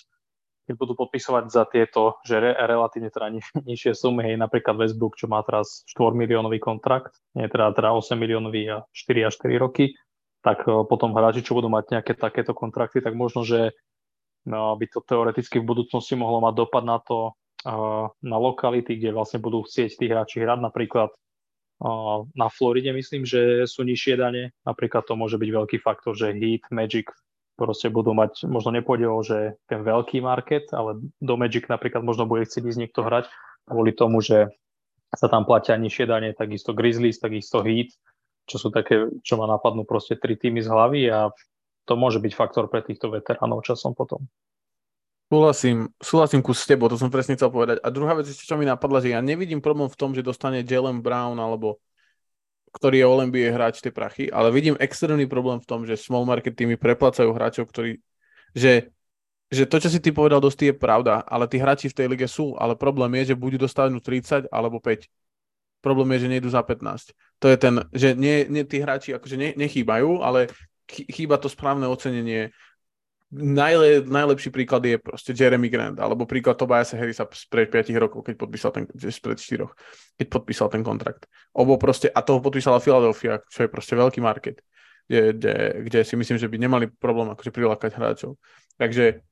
keď budú podpisovať za tieto, že re, relatívne teda niž, nižšie sumy, hej, napríklad Westbrook, čo má teraz 4 miliónový kontrakt, nie teda, teda 8 miliónový a 4 až 4 roky, tak uh, potom hráči, čo budú mať nejaké takéto kontrakty, tak možno, že no, by to teoreticky v budúcnosti mohlo mať dopad na to, uh, na lokality, kde vlastne budú chcieť tí hráči hrať, napríklad uh, na Floride myslím, že sú nižšie dane, napríklad to môže byť veľký faktor, že Heat, Magic proste budú mať, možno nepôjde o, že ten veľký market, ale do Magic napríklad možno bude chcieť ísť niekto hrať kvôli tomu, že sa tam platia nižšie dane, takisto Grizzlies, takisto Heat, čo sú také, čo ma napadnú proste tri týmy z hlavy a to môže byť faktor pre týchto veteránov časom potom. Súhlasím, súhlasím kus s tebou, to som presne chcel povedať. A druhá vec čo mi napadla, že ja nevidím problém v tom, že dostane Jalen Brown alebo ktorý je Olympie hráč tie prachy, ale vidím extrémny problém v tom, že small market týmy preplácajú hráčov, ktorí, že, že to, čo si ty povedal, dosť je pravda, ale tí hráči v tej lige sú, ale problém je, že buď dostanú 30 alebo 5. Problém je, že nejdu za 15. To je ten, že nie, nie, tí hráči akože ne, nechýbajú, ale chýba to správne ocenenie. Najle, najlepší príklad je proste Jeremy Grant, alebo príklad Tobiasa Harrisa pred 5 rokov, keď podpísal ten, pred 4, keď podpísal ten kontrakt. Obo proste, a toho podpísala Philadelphia, čo je proste veľký market, kde, kde, kde si myslím, že by nemali problém akože prilákať hráčov. Takže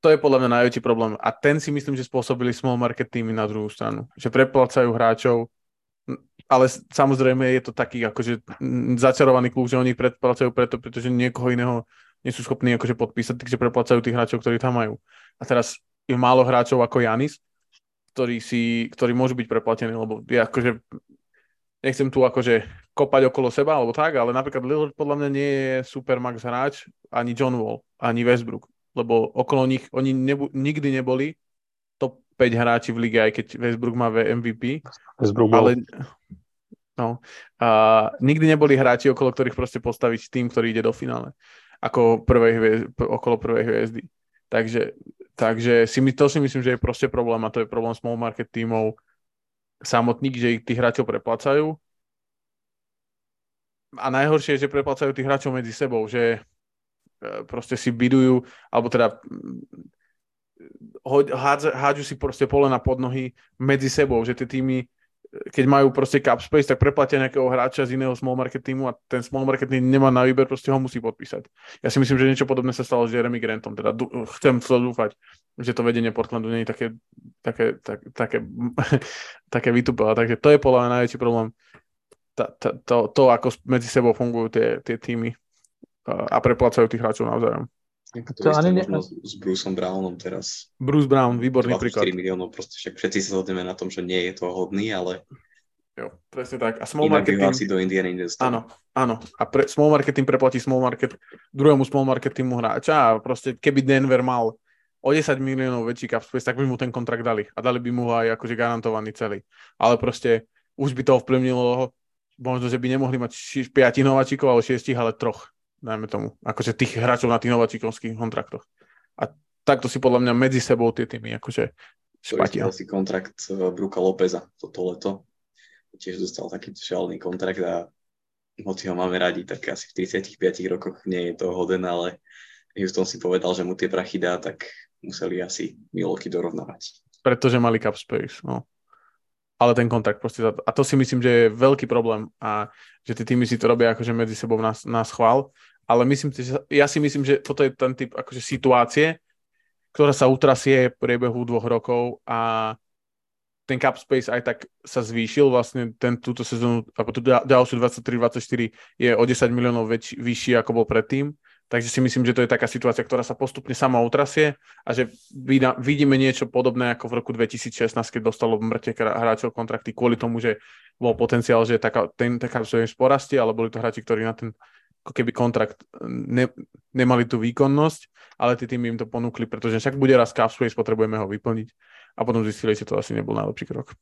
to je podľa mňa najväčší problém. A ten si myslím, že spôsobili small market týmy na druhú stranu. Že preplácajú hráčov, ale samozrejme je to taký akože začarovaný klub, že oni predplacajú preto, pretože niekoho iného nie sú schopní akože podpísať, takže preplácajú tých hráčov, ktorí tam majú. A teraz je málo hráčov ako Janis, ktorí, si, ktorí môžu byť preplatení, lebo ja akože nechcem tu akože kopať okolo seba alebo tak, ale napríklad Lillard podľa mňa nie je super max hráč, ani John Wall, ani Westbrook lebo okolo nich oni nebu- nikdy neboli top 5 hráči v lige, aj keď Westbrook má MVP. Westbrook ale no, a nikdy neboli hráči, okolo ktorých proste postaviť tým, ktorý ide do finále. Ako prvej hviezdy, okolo prvej hviezdy. Takže, takže si my, to si myslím, že je proste problém a to je problém small market tímov samotných, že ich tých hráčov preplácajú. A najhoršie je, že preplácajú tých hráčov medzi sebou, že E, proste si bidujú, alebo teda hádžu si proste polena pod nohy medzi sebou, že tie týmy, keď majú proste cap space, tak preplatia nejakého hráča z iného small market týmu a ten small market tým nemá na výber, proste ho musí podpísať. Ja si myslím, že niečo podobné sa stalo s Jeremy Grantom, teda chcem to dúfať, že to vedenie Portlandu nie je také, také, tak, také, také vytupelé, takže to je podľa mňa najväčší problém, to, to, to, ako medzi sebou fungujú tie, tie týmy a preplácajú tých hráčov navzájom. To, to ani ne... s Bruceom Brownom teraz. Bruce Brown, výborný 24 príklad. miliónov, proste však všetci sa zhodneme na tom, že nie je to hodný, ale Jo, presne tak. A small Inak marketing... si do Indiana Áno, áno. A pre, small marketing preplatí small market druhému small marketingu hráča a proste keby Denver mal o 10 miliónov väčší cap space, tak by mu ten kontrakt dali. A dali by mu ho aj akože garantovaný celý. Ale proste už by to ovplyvnilo možno, že by nemohli mať 5 nováčikov, ale 6, ale troch dajme tomu, akože tých hráčov na tých nováčikovských kontraktoch. A takto si podľa mňa medzi sebou tie týmy akože špatia. si kontrakt eh, Bruka Lópeza toto leto. Tiež dostal taký šialený kontrakt a hoci ho máme radi, tak asi v 35 rokoch nie je to hoden, ale Houston si povedal, že mu tie prachy dá, tak museli asi Milwaukee dorovnávať. Pretože mali cap space, no ale ten kontakt proste, a to si myslím, že je veľký problém a že tie týmy si to robia akože medzi sebou na, na schvál, ale myslím, že, ja si myslím, že toto je ten typ akože situácie, ktorá sa utrasie v priebehu dvoch rokov a ten cap space aj tak sa zvýšil vlastne ten, túto sezónu, alebo tú ďalšiu 23-24 je o 10 miliónov väč, vyšší ako bol predtým Takže si myslím, že to je taká situácia, ktorá sa postupne sama utrasie a že vidíme niečo podobné ako v roku 2016, keď dostalo mŕte hráčov kontrakty kvôli tomu, že bol potenciál, že taká, ten taká im sporastie, ale boli to hráči, ktorí na ten ako keby kontrakt ne, nemali tú výkonnosť, ale tí tými im to ponúkli, pretože však bude raz cap space, potrebujeme ho vyplniť a potom zistili, že to asi nebol najlepší krok.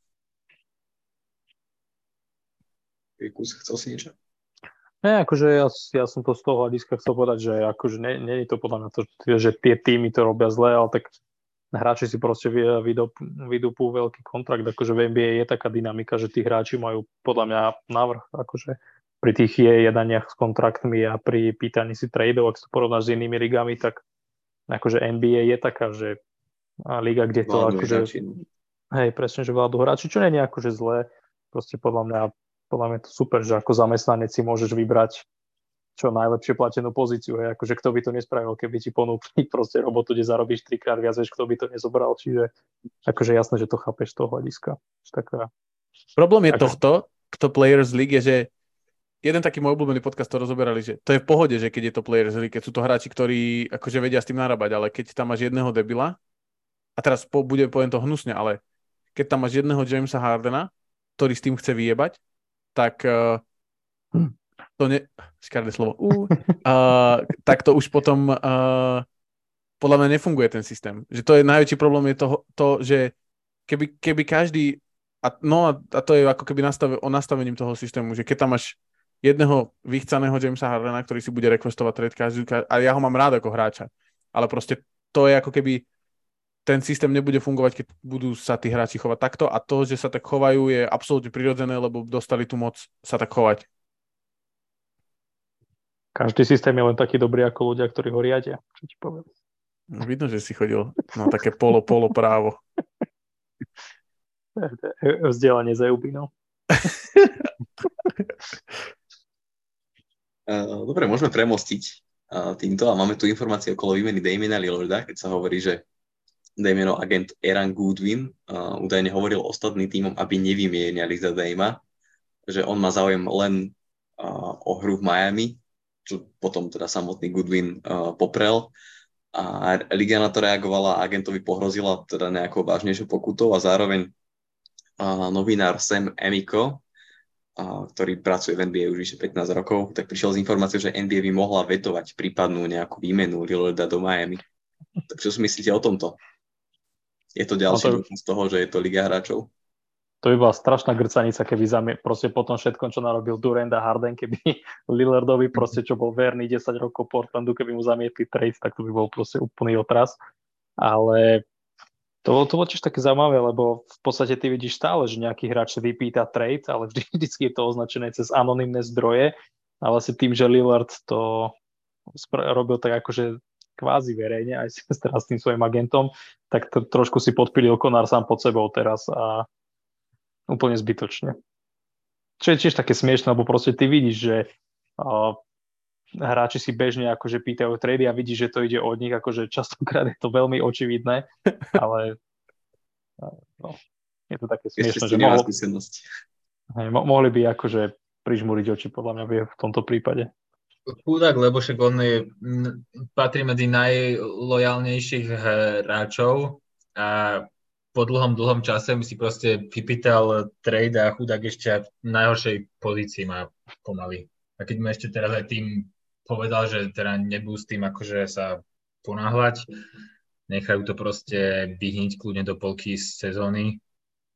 Kus, chcel si niečo? Ne, akože ja, ja som to z toho hľadiska chcel povedať, že akože nie, nie je to podľa mňa to, že tie týmy to robia zle, ale tak hráči si proste vydupú veľký kontrakt, akože v NBA je taká dynamika, že tí hráči majú podľa mňa návrh, akože pri tých je jedaniach s kontraktmi a pri pýtaní si tradeov, ak to porovnáš s inými ligami, tak akože NBA je taká, že liga, kde to vládu akože... Hráči. Hej, presne, že vládu hráči, čo nie je akože zlé, proste podľa mňa podľa mňa je to super, že ako zamestnanec si môžeš vybrať čo najlepšie platenú pozíciu. Hej. Akože kto by to nespravil, keby ti ponúkli proste robotu, kde zarobíš trikrát viac, než kto by to nezobral. Čiže akože jasné, že to chápeš z toho hľadiska. Taká... Problém je akože... tohto, kto Players League, je, že jeden taký môj obľúbený podcast to rozoberali, že to je v pohode, že keď je to Players League, keď sú to hráči, ktorí akože vedia s tým narábať, ale keď tam máš jedného debila, a teraz po, bude, poviem to hnusne, ale keď tam máš jedného Jamesa Hardena, ktorý s tým chce vyjebať, tak uh, to ne... Škaredé slovo. Uh, uh, tak to už potom uh, podľa mňa nefunguje ten systém. Že to je najväčší problém je to, to že keby, keby každý a, no a, to je ako keby nastav, o nastavením toho systému, že keď tam máš jedného vychcaného Jamesa Hardena, ktorý si bude requestovať trade každý, a ja ho mám rád ako hráča, ale proste to je ako keby ten systém nebude fungovať, keď budú sa tí hráči chovať takto a to, že sa tak chovajú, je absolútne prirodzené, lebo dostali tú moc sa tak chovať. Každý systém je len taký dobrý ako ľudia, ktorí ho riadia, čo ti poviem. No, vidno, že si chodil na také polo, polo právo. Vzdelanie za Jubinou. Dobre, môžeme premostiť týmto a máme tu informácie okolo výmeny Damiena Lillarda, keď sa hovorí, že Damienov agent Eran Goodwin uh, údajne hovoril ostatným týmom, aby nevymieniali za Dama, že on má záujem len uh, o hru v Miami, čo potom teda samotný Goodwin uh, poprel. A Liga na to reagovala a agentovi pohrozila teda nejakou vážnejšou pokutou a zároveň uh, novinár Sam Emiko, ktorý pracuje v NBA už vyše 15 rokov, tak prišiel s informáciou, že NBA by mohla vetovať prípadnú nejakú výmenu Lillarda do Miami. Tak čo si myslíte o tomto? Je to ďalší no to... z toho, že je to Liga hráčov? To by bola strašná grcanica, keby zamie, proste po tom všetkom, čo narobil Durant a Harden, keby Lillardovi proste, čo bol verný 10 rokov Portlandu, keby mu zamietli trade, tak to by bol proste úplný otras. Ale to bolo, to bolo tiež také zaujímavé, lebo v podstate ty vidíš stále, že nejaký hráč vypýta trade, ale vždy, vždycky je to označené cez anonymné zdroje a vlastne tým, že Lillard to robil tak akože kvázi verejne aj teraz s tým svojim agentom, tak to, trošku si podpilil Konár sám pod sebou teraz a úplne zbytočne. Čo je tiež také smiešne, lebo proste ty vidíš, že uh, hráči si bežne akože pýtajú trady a vidíš, že to ide od nich, akože častokrát je to veľmi očividné, ale no, je to také smiešne, že mohol, hej, mo- mohli by akože prižmúriť oči podľa mňa v tomto prípade. Chudák, lebo však on je, patrí medzi najlojálnejších hráčov a po dlhom, dlhom čase mi si proste vypýtal trade a chudák ešte v najhoršej pozícii má pomaly. A keď mi ešte teraz aj tým povedal, že teda nebudú s tým akože sa ponáhľať, nechajú to proste vyhniť kľudne do polky sezóny,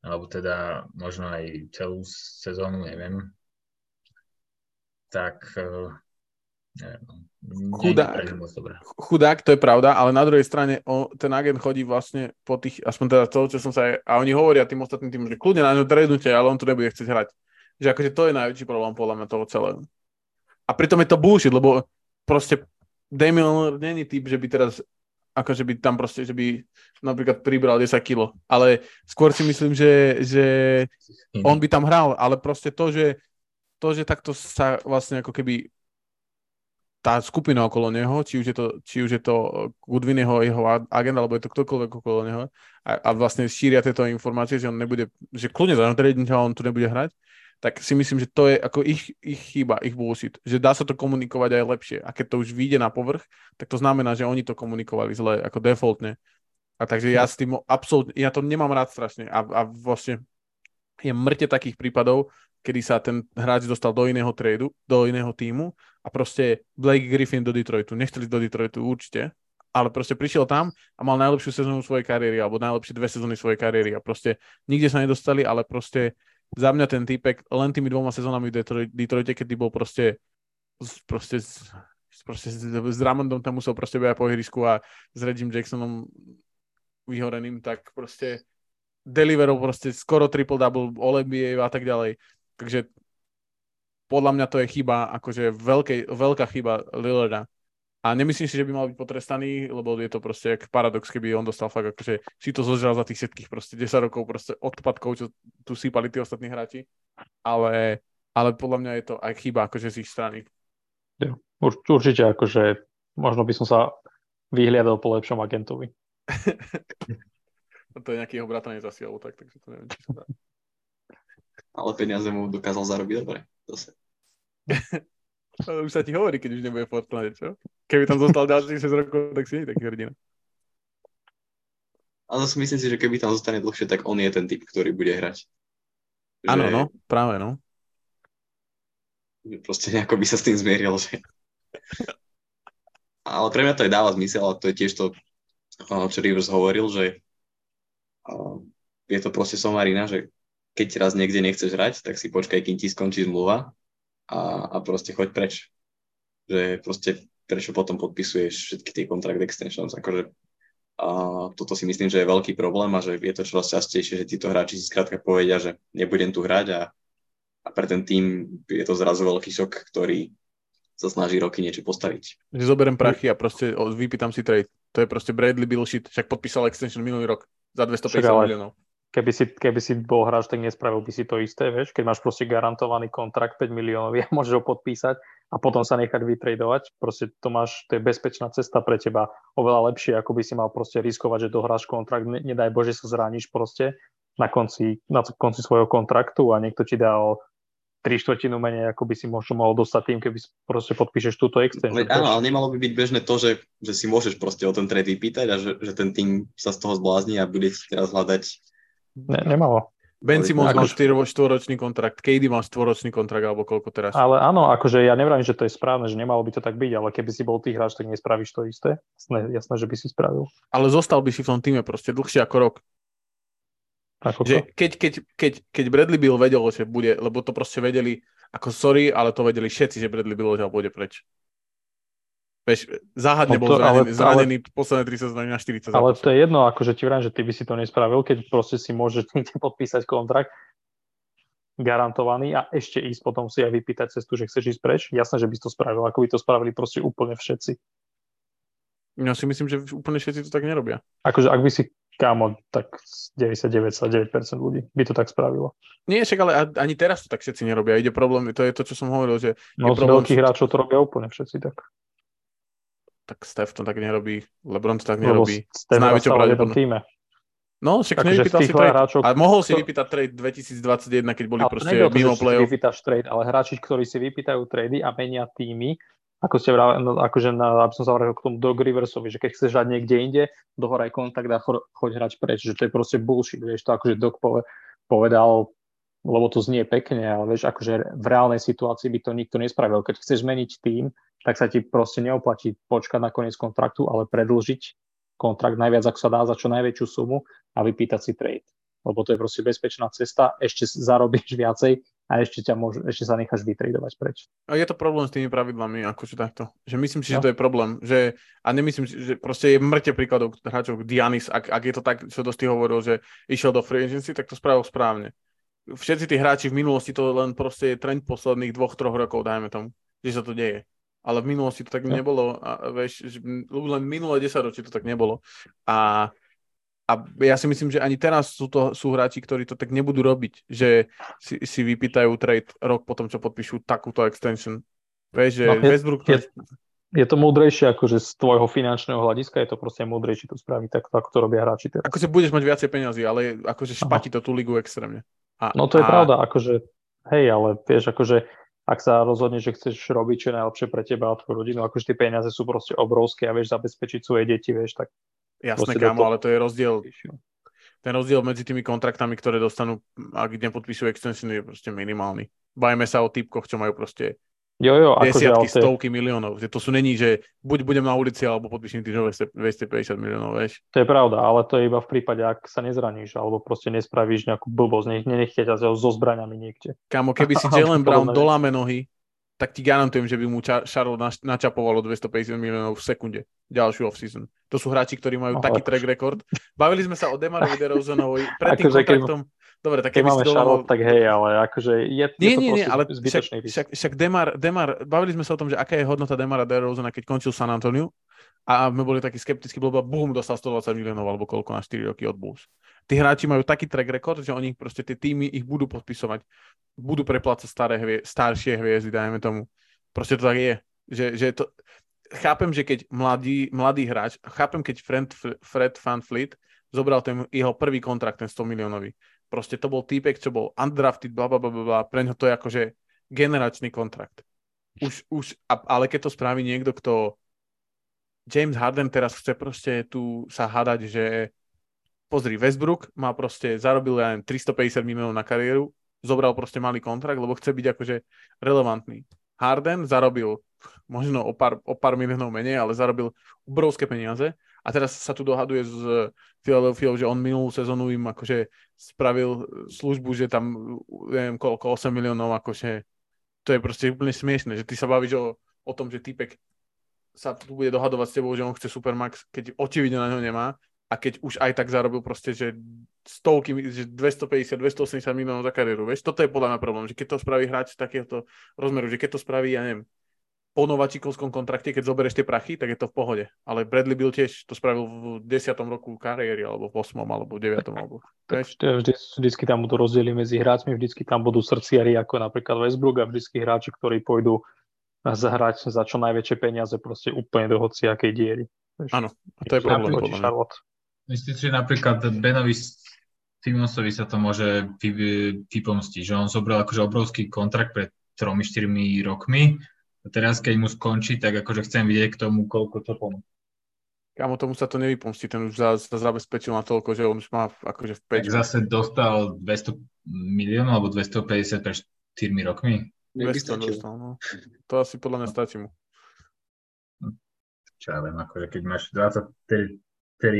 alebo teda možno aj celú sezónu, neviem. Tak Chudák, chudák, to je pravda, ale na druhej strane o, ten agent chodí vlastne po tých, aspoň teda to, čo som sa aj, a oni hovoria tým ostatným tým, že kľudne na ňu tradnúte, ale on tu nebude chcieť hrať. Že akože to je najväčší problém podľa mňa toho celého. A pritom je to bullshit, lebo proste Damian není typ, že by teraz akože by tam proste, že by napríklad pribral 10 kg, ale skôr si myslím, že, že on by tam hral, ale proste to, že to, že takto sa vlastne ako keby tá skupina okolo neho, či už je to, či už je to Goodwin jeho, jeho agent, alebo je to ktokoľvek okolo neho a, a vlastne šíria tieto informácie, že on nebude, že kľudne za a on tu nebude hrať, tak si myslím, že to je ako ich, ich chyba, ich bullshit, že dá sa to komunikovať aj lepšie. A keď to už vyjde na povrch, tak to znamená, že oni to komunikovali zle, ako defaultne. A takže ja s tým absolútne, ja to nemám rád strašne. A, a vlastne je mŕte takých prípadov, kedy sa ten hráč dostal do iného tradu, do iného týmu a proste Blake Griffin do Detroitu. Nechceli do Detroitu určite, ale proste prišiel tam a mal najlepšiu sezónu svojej kariéry alebo najlepšie dve sezóny svojej kariéry a proste nikde sa nedostali, ale proste za mňa ten týpek len tými dvoma sezónami v Detroite, kedy bol proste proste, proste s, Ramondom tam musel proste behať po ihrisku a s Regim Jacksonom vyhoreným, tak proste deliverov proste skoro triple-double, all a tak ďalej. Takže podľa mňa to je chyba, akože veľkej, veľká chyba Lillarda. A nemyslím si, že by mal byť potrestaný, lebo je to proste jak paradox, keby on dostal fakt akože si to zožral za tých všetkých proste 10 rokov proste odpadkov, čo tu sípali tí ostatní hráči. Ale, ale podľa mňa je to aj chyba akože z ich strany. Ja, ur, určite akože možno by som sa vyhliadal po lepšom agentovi. to je nejaký jeho bratranec asi, alebo tak, takže to neviem, či sa dá ale peniaze mu dokázal zarobiť dobre. Zase. už sa ti hovorí, keď už nebude v čo? Keby tam zostal ďalších 6 rokov, tak si nie taký hrdina. Ale myslím si, že keby tam zostane dlhšie, tak on je ten typ, ktorý bude hrať. Áno, že... no, práve, no. Proste nejako by sa s tým zmieril, že... ale pre mňa to aj dáva zmysel, ale to je tiež to, čo Rivers hovoril, že je to proste somarina, že keď raz niekde nechceš hrať, tak si počkaj, kým ti skončí zmluva a, a proste choď preč. Že proste prečo potom podpisuješ všetky tie contract extensions. Akože A toto si myslím, že je veľký problém a že je to čoraz častejšie, že títo hráči si skrátka povedia, že nebudem tu hrať a, a pre ten tým je to zrazu veľký šok, ktorý sa snaží roky niečo postaviť. Že zoberiem prachy a proste vypýtam si trade. To je proste Bradley Bullshit, však podpísal extension minulý rok za 250 miliónov keby si, keby si bol hráč, tak nespravil by si to isté, vieš, keď máš proste garantovaný kontrakt 5 miliónov a môžeš ho podpísať a potom sa nechať vytradovať, proste to máš, to je bezpečná cesta pre teba, oveľa lepšie, ako by si mal proste riskovať, že dohráš kontrakt, nedaj Bože sa zraníš proste na konci, na konci svojho kontraktu a niekto ti dá o tri štvrtinu menej, ako by si možno mohol dostať tým, keby proste podpíšeš túto extension. Áno, ale nemalo by byť bežné to, že, že si môžeš proste o ten trade vypýtať a že, že ten tým sa z toho zblázni a bude si teraz hľadať Ne, nemalo. Ben Simmons mal 4-ročný kontrakt, KD mal 4-ročný kontrakt, alebo koľko teraz. Ale áno, akože ja neviem, že to je správne, že nemalo by to tak byť, ale keby si bol tý hráč, tak nespravíš to isté. Jasné, jasné, že by si spravil. Ale zostal by si v tom týme proste dlhšie ako rok. Ako že keď, keď, keď, keď Bradley Bill vedel, že bude, lebo to proste vedeli, ako sorry, ale to vedeli všetci, že Bradley Bill bude preč. Vieš, záhadne no to, bol zranený, ale, zranený ale, posledné 3 sezóny na 40 zápasov. Ale to je jedno, akože ti vrám, že ty by si to nespravil, keď proste si môžeš podpísať kontrakt garantovaný a ešte ísť potom si aj vypýtať cestu, že chceš ísť preč. Jasné, že by si to spravil, ako by to spravili proste úplne všetci. Ja si myslím, že úplne všetci to tak nerobia. Akože ak by si kámo, tak 99,9% ľudí by to tak spravilo. Nie, však ale ani teraz to tak všetci nerobia. Ide problém, to je to, čo som hovoril, že... No z problém, veľkých hráčov to robia úplne všetci tak tak Steph to tak nerobí, LeBron to tak nerobí. Steph s najväčšou pravdepodobnosťou. No, však nevypýtal si trade. Hráčov, a mohol si vypýtať trade 2021, keď boli proste mimo play-off. vypýtaš trade, ale hráči, ktorí si vypýtajú trady a menia týmy, ako ste vrali, no, akože na, aby som sa k tomu Dog Riversovi, že keď chceš hrať niekde inde, dohoraj kontakt a cho, choď hrať preč, že to je proste bullshit, vieš, to akože Dog povedal, lebo to znie pekne, ale vieš, akože v reálnej situácii by to nikto nespravil. Keď chceš zmeniť tým, tak sa ti proste neoplatí počkať na koniec kontraktu, ale predlžiť kontrakt najviac, ako sa dá, za čo najväčšiu sumu a vypýtať si trade. Lebo to je proste bezpečná cesta, ešte zarobíš viacej a ešte, ťa môž, ešte sa necháš vytradovať preč. A je to problém s tými pravidlami, akože takto. Že myslím si, no. že to je problém. Že, a nemyslím si, že proste je mŕte príkladov hráčov Dianis, ak, ak je to tak, čo dosť hovoril, že išiel do free agency, tak to spravil správne. Všetci tí hráči v minulosti, to len proste je trend posledných dvoch, troch rokov, dajme tomu, že sa to deje ale v minulosti to tak no. nebolo. A, vieš, len minulé 10 ročí to tak nebolo. A, a ja si myslím, že ani teraz sú to sú hráči, ktorí to tak nebudú robiť, že si, si vypýtajú trade rok potom, čo podpíšu takúto extension. Vieš, že no, je, Westbrook... Je, je to múdrejšie, akože z tvojho finančného hľadiska je to proste múdrejšie to spraviť, tak ako to robia hráči teraz. Akože budeš mať viacej peniazy, ale akože špatí to tú ligu extrémne. A, no to je a... pravda, akože hej, ale vieš, akože ak sa rozhodne, že chceš robiť čo najlepšie pre teba a tvoju rodinu, akože tie peniaze sú proste obrovské a vieš zabezpečiť svoje deti, vieš, tak... Jasné, kámo, to... ale to je rozdiel. Ten rozdiel medzi tými kontraktami, ktoré dostanú, ak nepodpisujú extension, je proste minimálny. Bajme sa o typkoch, čo majú proste Jo, jo, akože, desiatky, akože, stovky miliónov. Že to sú není, že buď budem na ulici, alebo podpíšem tých 250 miliónov, vieš. To je pravda, ale to je iba v prípade, ak sa nezraníš, alebo proste nespravíš nejakú blbosť, nech, nenechte ťa so zbraňami niekde. Kámo, keby si Jalen Brown doláme nohy, tak ti garantujem, že by mu Charlotte načapovalo 250 miliónov v sekunde ďalšiu off-season. To sú hráči, ktorí majú no, taký track record. Bavili sme sa o Demarovi DeRozanovi pred tým akože kontraktom. Keď Dobre, tak keď máme Charlotte, tak hej, ale akože je, nie, je to nie, nie, ale však, však, však Demar, Demar, bavili sme sa o tom, že aká je hodnota Demara DeRozana, keď končil San Antonio a my boli takí skeptickí, lebo bum, dostal 120 miliónov alebo koľko na 4 roky od Bulls. Tí hráči majú taký track record, že oni proste tie týmy ich budú podpisovať, budú preplácať staré hvie, staršie hviezdy, dajme tomu. Proste to tak je. Že, že to, chápem, že keď mladý, mladý hráč, chápem, keď Fred, Fred Van Fleet zobral ten jeho prvý kontrakt, ten 100 miliónový Proste to bol týpek, čo bol undrafted, bla, bla, bla, bla, pre ňo to je akože generačný kontrakt. Už, už, ale keď to spraví niekto, kto James Harden teraz chce proste tu sa hadať, že pozri, Westbrook má proste, zarobil ja 350 miliónov na kariéru, zobral proste malý kontrakt, lebo chce byť akože relevantný. Harden zarobil možno o pár, o pár miliónov menej, ale zarobil obrovské peniaze a teraz sa tu dohaduje s Philadelphia, že on minulú sezónu im akože spravil službu, že tam neviem koľko, 8 miliónov, akože to je proste úplne smiešne, že ty sa bavíš o, o tom, že typek sa tu bude dohadovať s tebou, že on chce Supermax, keď očividne na ňo nemá a keď už aj tak zarobil proste, že stovky, že 250, 280 miliónov za kariéru, vieš, toto je podľa mňa problém, že keď to spraví hráč takéhoto rozmeru, že keď to spraví, ja neviem, po nováčikovskom kontrakte, keď zoberieš tie prachy, tak je to v pohode. Ale Bradley Bill tiež to spravil v 10. roku kariéry, alebo v 8. alebo v 9. alebo... Vždy, vždycky tam budú rozdiely medzi hráčmi, vždycky tam budú srdciari, ako napríklad Westbrook a vždycky hráči, ktorí pôjdu zahrať za čo najväčšie peniaze proste úplne do hociakej diery. Áno, a to je problém. Myslím, že napríklad Benovi Simonsovi sa to môže vypomstiť, že on zobral akože obrovský kontrakt pred 3-4 rokmi a teraz, keď mu skončí, tak akože chcem vidieť k tomu, koľko to pomôže. Kamo, tomu sa to nevypomstí, ten už sa, sa zabezpečil na toľko, že on už má akože v 5. Tak zase dostal 200 miliónov alebo 250 pre 4 rokmi? 200 dostal, no. To asi podľa mňa stačí mu. Čo ja viem, akože keď máš 23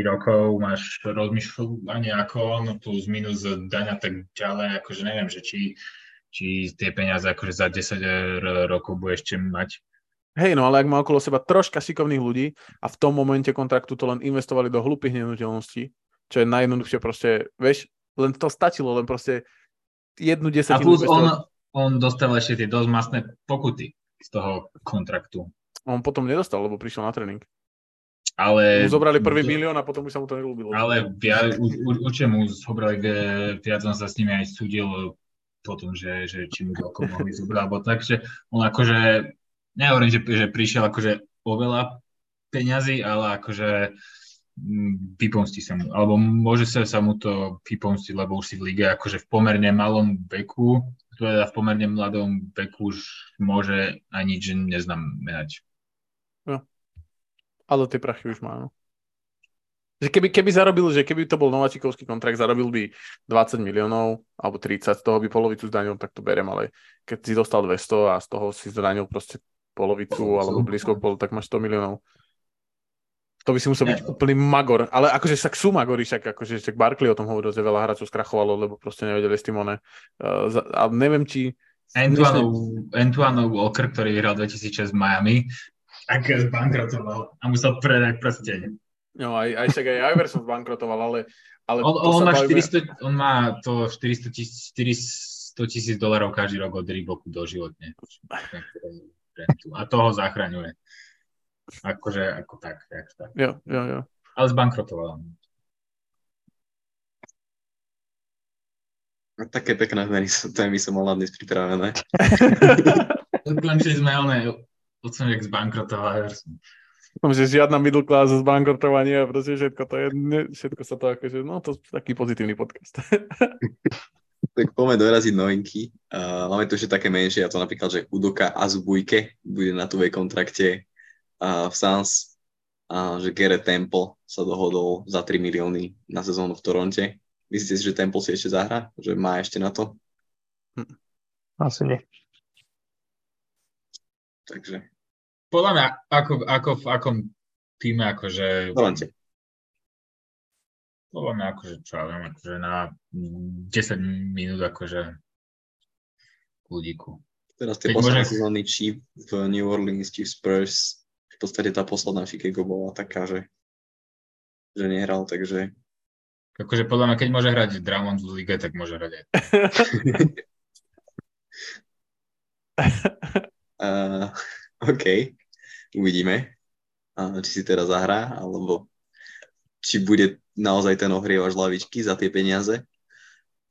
rokov, máš rozmýšľanie ako on, plus minus daňa tak ďalej, akože neviem, že či či tie peniaze akože za 10 rokov bude ešte mať. Hej, no ale ak má okolo seba troška šikovných ľudí a v tom momente kontraktu to len investovali do hlúpych nehnuteľností, čo je najjednoduchšie proste, vieš, len to stačilo, len proste jednu desatinu. A plus on, on dostal ešte tie dosť masné pokuty z toho kontraktu. On potom nedostal, lebo prišiel na tréning. Ale... Mu zobrali prvý milión a potom už sa mu to nelúbilo. Ale určite mu zobrali viac, on sa s nimi aj súdil potom, že, že či mu veľko mohli zobrať, alebo tak, že on akože, nehovorím, že, že prišiel akože oveľa peňazí, ale akože mm, vypomstí sa mu, alebo môže sa, sa mu to vypomstiť, lebo už si v lige akože v pomerne malom veku, teda v pomerne mladom veku už môže aj nič neznamenať. No. Ale tie prachy už má, no. Že keby, keby zarobil, že keby to bol nováčikovský kontrakt, zarobil by 20 miliónov alebo 30, z toho by polovicu zdanil, tak to berem, ale keď si dostal 200 a z toho si zdanil proste polovicu alebo blízko pol, tak máš 100 miliónov. To by si musel byť úplný magor. Ale akože však sú magory, však akože však Barkley o tom hovoril, že veľa hráčov skrachovalo, lebo proste nevedeli s tým one. Uh, a neviem, či... Antoine Walker, ktorý vyhral 2006 v Miami, tak zbankrotoval a musel predať prsteň. No aj, aj však aj Iverson bankrotoval, ale... ale on, on, má bavíme... 400, on má to 400 tisíc, 400 tisíc dolarov každý rok od Reeboku doživotne. A toho zachraňuje. Akože, ako tak, jak tak. Jo, jo, jo. Ale zbankrotoval. Také pekné témy som mal na dnes pripravené. Končili sme ale o tom, jak zbankrotoval Iverson že žiadna middle class zbankrotovanie a proste všetko to je, všetko sa to akože, no to je taký pozitívny podcast. tak poďme doraziť novinky. Uh, máme tu ešte také menšie, a to napríklad, že Udoka Azubujke bude na tvojej kontrakte uh, v Sans, a že Garrett Temple sa dohodol za 3 milióny na sezónu v Toronte. Myslíte si, že Temple si ešte zahrá? Že má ešte na to? Hm. Asi nie. Takže podľa mňa, ako, ako v akom týme, akože... Toronte. Podľa mňa, akože, čo ja viem, akože na 10 minút, akože kľudíku. Teraz tie posledné môže... sezóny Chief v New Orleans, Chief Spurs, v podstate tá posledná Chicago bola taká, že, že nehral, takže... Akože podľa mňa, keď môže hrať Drummond v lige, tak môže hrať aj. uh, OK uvidíme, či si teraz zahrá, alebo či bude naozaj ten ohrievač lavičky za tie peniaze.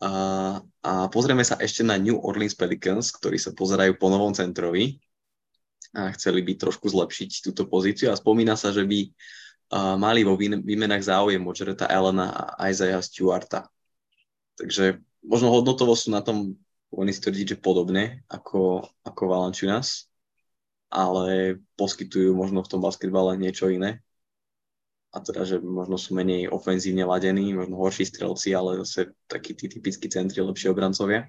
A, a pozrieme sa ešte na New Orleans Pelicans, ktorí sa pozerajú po novom centrovi a chceli by trošku zlepšiť túto pozíciu a spomína sa, že by mali vo výmenách záujem od Jareta Allena a Isaiah Stewarta. Takže možno hodnotovo sú na tom, oni si tvrdiť, že podobne ako, ako Valanciunas, ale poskytujú možno v tom basketbale niečo iné. A teda, že možno sú menej ofenzívne ladení, možno horší strelci, ale zase takí tí typickí centri, lepšie obrancovia.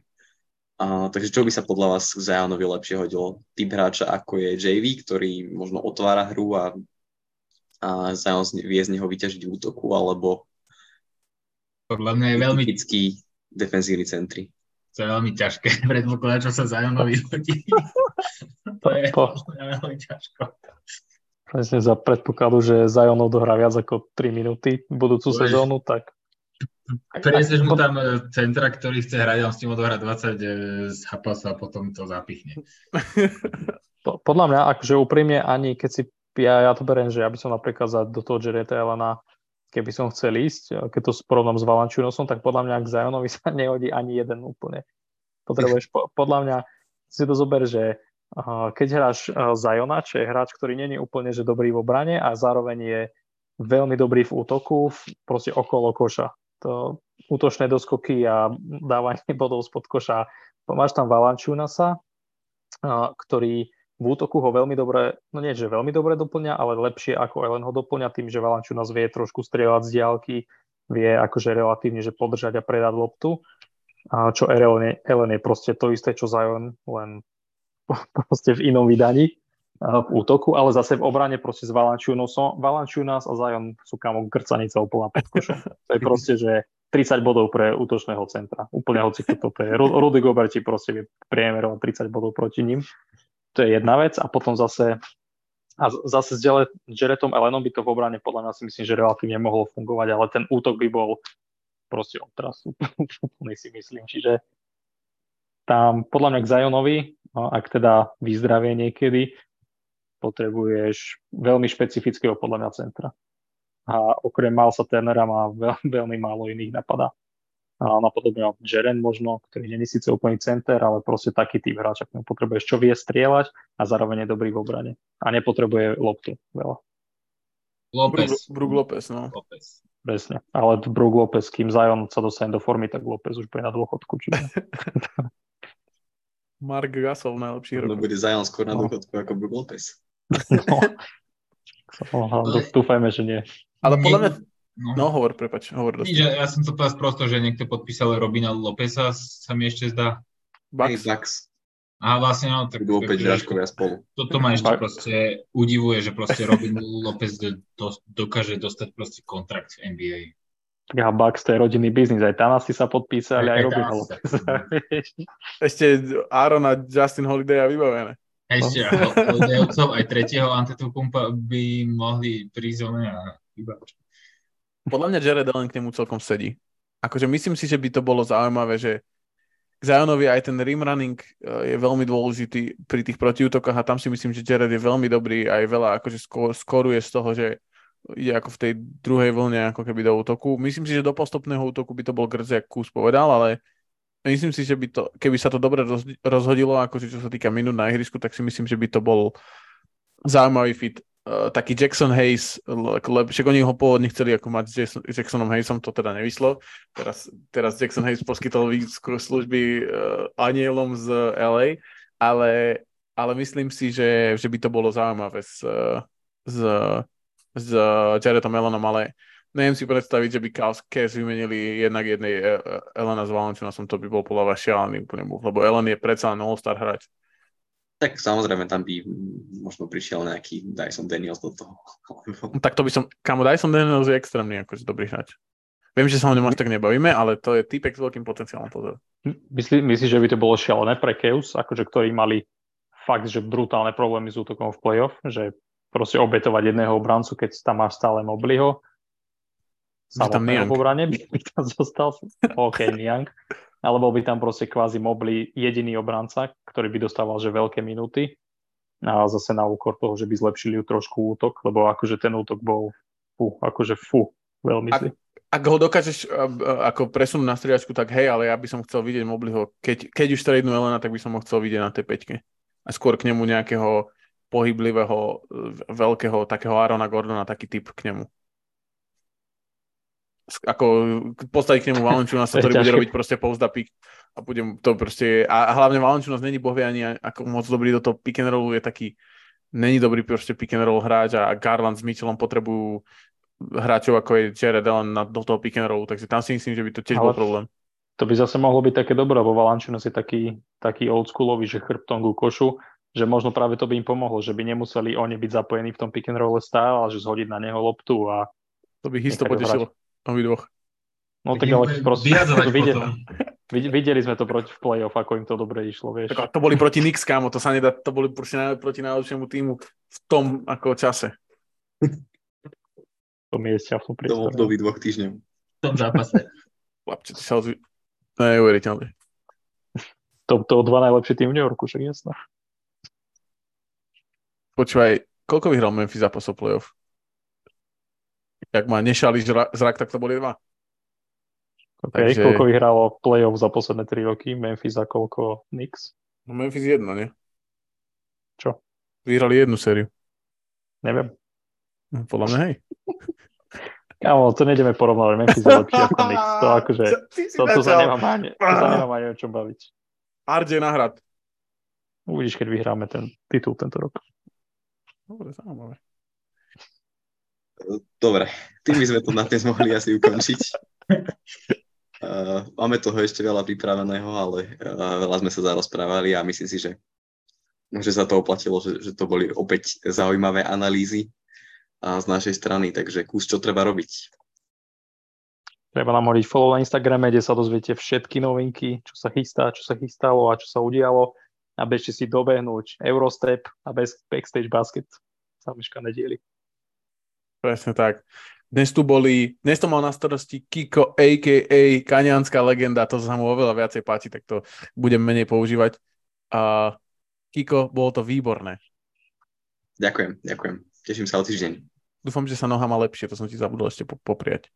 A, takže čo by sa podľa vás k Zajanovi lepšie hodilo? Typ hráča ako je JV, ktorý možno otvára hru a, a Zajan vie z neho vyťažiť útoku, alebo podľa mňa je veľmi typický defenzívny centri. To je veľmi ťažké predpokladať, čo sa Zajanovi hodí. To je po, veľmi ťažko. presne za predpokladu, že Zion odohrá viac ako 3 minúty budúcu Bož. sezónu, tak Priniesieš mu tam e, centra, ktorý chce hrať on s tým odohrá 20 e, z zápasu a potom to zapichne. po- podľa mňa, akože úprimne ani keď si, ja, ja to beriem, že ja by som napríklad za, do toho Jareta Elena, keby som chcel ísť, keď to porovnám s Valanciunosom, tak podľa mňa k Zionovi sa nehodí ani jeden úplne. Potrebuješ, po, podľa mňa si to zober, že keď hráš uh, Ziona, čo je hráč, ktorý je úplne že dobrý v obrane a zároveň je veľmi dobrý v útoku, proste okolo koša. To útočné doskoky a dávanie bodov spod koša. Máš tam Valanciunasa, uh, ktorý v útoku ho veľmi dobre, no nie, že veľmi dobre doplňa, ale lepšie ako Ellen ho doplňa tým, že Valanciunas vie trošku strieľať z diálky, vie akože relatívne, že podržať a predať loptu. Čo Ellen je, Ellen je proste to isté, čo Zion, len proste v inom vydaní a v útoku, ale zase v obrane proste s Valanciunasom. Valanciunas a Zion sú kamo grcanica úplná pod. To je proste, že 30 bodov pre útočného centra. Úplne hoci to je. Ru- Rudy Gobert ti proste vie priemerovať 30 bodov proti ním. To je jedna vec. A potom zase a zase s Jaretom Allenom by to v obrane podľa mňa si myslím, že relatívne mohlo fungovať, ale ten útok by bol proste odtras. Úplný si myslím. Čiže tam podľa mňa k Zionovi, no, ak teda vyzdravie niekedy, potrebuješ veľmi špecifického podľa mňa centra. A okrem Malsa Turnera má veľ, veľmi málo iných napadá. A napodobne Jeren možno, ktorý je síce úplný center, ale proste taký typ hráča, ktorý potrebuješ, čo vie strieľať a zároveň je dobrý v obrane. A nepotrebuje loptu veľa. López. Brook Lopez, no. López. Presne. Ale Brook Lopez, kým Zion sa dostane do formy, tak Lopez už bude na dôchodku. Čiže... Mark Gasol No rokoch. bude Zion skôr na No. dôchodku ako Brook Lopez. no. No, Dúfajme, že nie. Ale podľa mňa... No. No, hovor, prepač, hovor. Nič, ja ja som to povedal prosto, že niekto podpísal Robina Lopeza, sa mi ešte zdá. Bucks. Bucks. Aha, vlastne no, tak Budú opäť žaškovia spolu. toto ma ešte proste udivuje, že proste Robin Lopez do, dokáže dostať proste kontrakt v NBA. Tak a Bucks to je rodinný biznis. Aj Tanasi sa Aj- podpísali, aj, aj Robin Lopez. sa- Ešte Aaron a Justin Holiday a vybavené. Ešte Holiday-ovcov, aj tretieho Antetokounmpa by mohli prísť a iba. Podľa mňa Jared Allen k nemu celkom sedí. Akože myslím si, že by to bolo zaujímavé, že k Zionovi aj ten rim running eh, je veľmi dôležitý pri tých protiútokoch a tam si myslím, že Jared je veľmi dobrý a je veľa akože skor, skoruje z toho, že ide ako v tej druhej vlne ako keby do útoku. Myslím si, že do postupného útoku by to bol Grz, jak Kus povedal, ale myslím si, že by to, keby sa to dobre roz, rozhodilo, akože čo sa týka minút na ihrisku, tak si myslím, že by to bol zaujímavý fit. Uh, taký Jackson Hayes, však oni ho pôvodne chceli ako mať s Jason, Jacksonom Hayesom, to teda nevyšlo. Teraz, teraz Jackson Hayes poskytol služby uh, anielom z LA, ale, ale myslím si, že, že by to bolo zaujímavé s, uh, s, s Jaredom Elonom, ale neviem si predstaviť, že by Cavs Cavs vymenili jednak jednej eh, eh, Elena s Valanciunasom, to by bol podľa vás šialený úplne move, lebo Ellen je predsa len all-star hráč. Tak samozrejme tam by možno prišiel nejaký Dyson Daniels do toho. No, tak to by som, kamo Dyson Daniels je extrémny akože dobrý hráč. Viem, že sa o ňom až tak nebavíme, ale to je typek s veľkým potenciálom pozor. Myslí, myslíš, že by to bolo šialené pre Chaos, akože ktorí mali fakt, že brutálne problémy s útokom v playoff, že proste obetovať jedného obrancu, keď tam máš stále Mobliho. Samotného v obrane by by tam zostal. OK, Niang. Ale bol by tam proste kvázi Mobli jediný obranca, ktorý by dostával že veľké minúty. A zase na úkor toho, že by zlepšili trošku útok, lebo akože ten útok bol fú, akože fú, veľmi zlý. Ak ho dokážeš ako presunúť na striedačku, tak hej, ale ja by som chcel vidieť Mobliho, keď, keď už tradenú Elena, tak by som ho chcel vidieť na tej peťke. A skôr k nemu nejakého pohyblivého, uh, veľkého, takého Arona Gordona, taký typ k nemu. Ako postaviť k nemu je ktorý bude robiť proste post a pick a budem to proste, a hlavne Valanciunas není bohvie ani ako moc dobrý do toho pick and rollu, je taký, není dobrý proste pick and roll hráč a Garland s Mitchellom potrebujú hráčov ako je Jared Allen na, do toho pick and rollu, takže tam si myslím, že by to tiež Ale- bol problém. To by zase mohlo byť také dobré, lebo Valanciunas je taký, taký oldschoolový, že chrbtom ku košu, že možno práve to by im pomohlo, že by nemuseli oni byť zapojení v tom pick and roll stále, ale že zhodiť na neho loptu a To by histo potešilo obidvoch. no Tak ale proste videli, videli sme to proti v playoff, ako im to dobre išlo, vieš. Tak, to boli proti Knicks, kámo, to sa nedá, to boli proti, naj, proti najlepšiemu týmu v tom ako čase. To mieste v tom To bol v priestore. období dvoch týždňov. V tom zápase. Chlapče, ty sa ozvi... Neuveriteľné. To, to dva najlepšie tým v New Yorku, však jasné. Počúvaj, koľko vyhral Memphis zápasov playoff? Jak ma nešali zrak, tak to boli dva. Okay, Takže- Koľko vyhralo playoff za posledné 3 roky, Memphis a koľko Knicks? No Memphis jedno, nie? Čo? Vyhrali jednu sériu. Neviem. Podľa mňa hej. Kámo, to nejdeme porovnávať, Memphis je lepší ako Knicks. To akože, to, to, sa nemám ani, to sa nemám ani o čom baviť. RJ Nahrad. Uvidíš, keď vyhráme ten titul tento rok. Dobre, zaujímavé. Dobre, tým by sme to na dnes mohli asi ukončiť. Uh, máme toho ešte veľa pripraveného, ale uh, veľa sme sa zarozprávali a myslím si, že, že sa to oplatilo, že, že to boli opäť zaujímavé analýzy uh, z našej strany, takže kus, čo treba robiť. Treba nám hodiť follow na Instagrame, kde sa dozviete všetky novinky, čo sa chystá, čo sa chystalo a čo sa udialo. A bežte si dobehnúť Eurostep a bez Backstage Basket. Samiška nedieli. Presne tak. Dnes tu boli, dnes to mal na starosti Kiko, a.k.a. Kaňanská legenda, to sa mu oveľa viacej páči, tak to budem menej používať. A Kiko, bolo to výborné. Ďakujem, ďakujem. Teším sa o týždeň. Dúfam, že sa noha má lepšie, to som ti zabudol ešte po- popriať.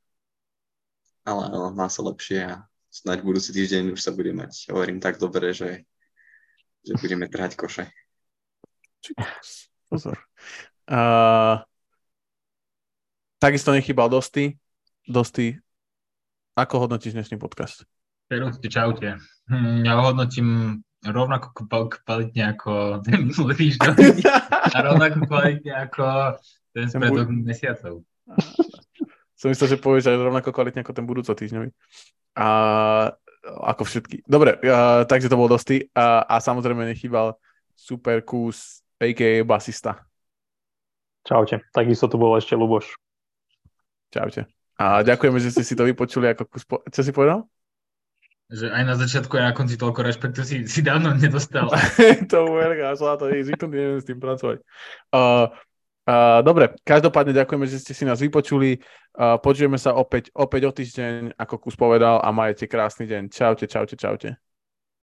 Ale áno, má sa lepšie a snáď budúci týždeň už sa bude mať, hovorím tak dobre, že, že budeme trhať koše. Pozor. Uh, takisto nechýbal Dosty. Dosty, ako hodnotíš dnešný podcast? Perúste, čaute. Hm, Ja ho hodnotím rovnako kva- kvalitne ako ten minulý týždeň a rovnako kvalitne ako ten Ten spätok mesiacov. Som myslel, že povieš aj rovnako kvalitne ako ten budúco týždňový. A ako všetky. Dobre, uh, takže to bol Dosty. A, a samozrejme nechýbal super kus, a.k.a. basista. Čaute. Takisto tu bol ešte Luboš. Čaute. A ďakujeme, že ste si to vypočuli ako kus... Po... Čo si povedal? Že aj na začiatku aj na konci toľko rešpektu si, si dávno nedostal. to verga, som na to zvyknutý, neviem s tým pracovať. Uh, dobre, každopádne ďakujeme, že ste si nás vypočuli. Uh, počujeme sa opäť, opäť o týždeň, ako kus povedal a majete krásny deň. Čaute, čaute, čaute.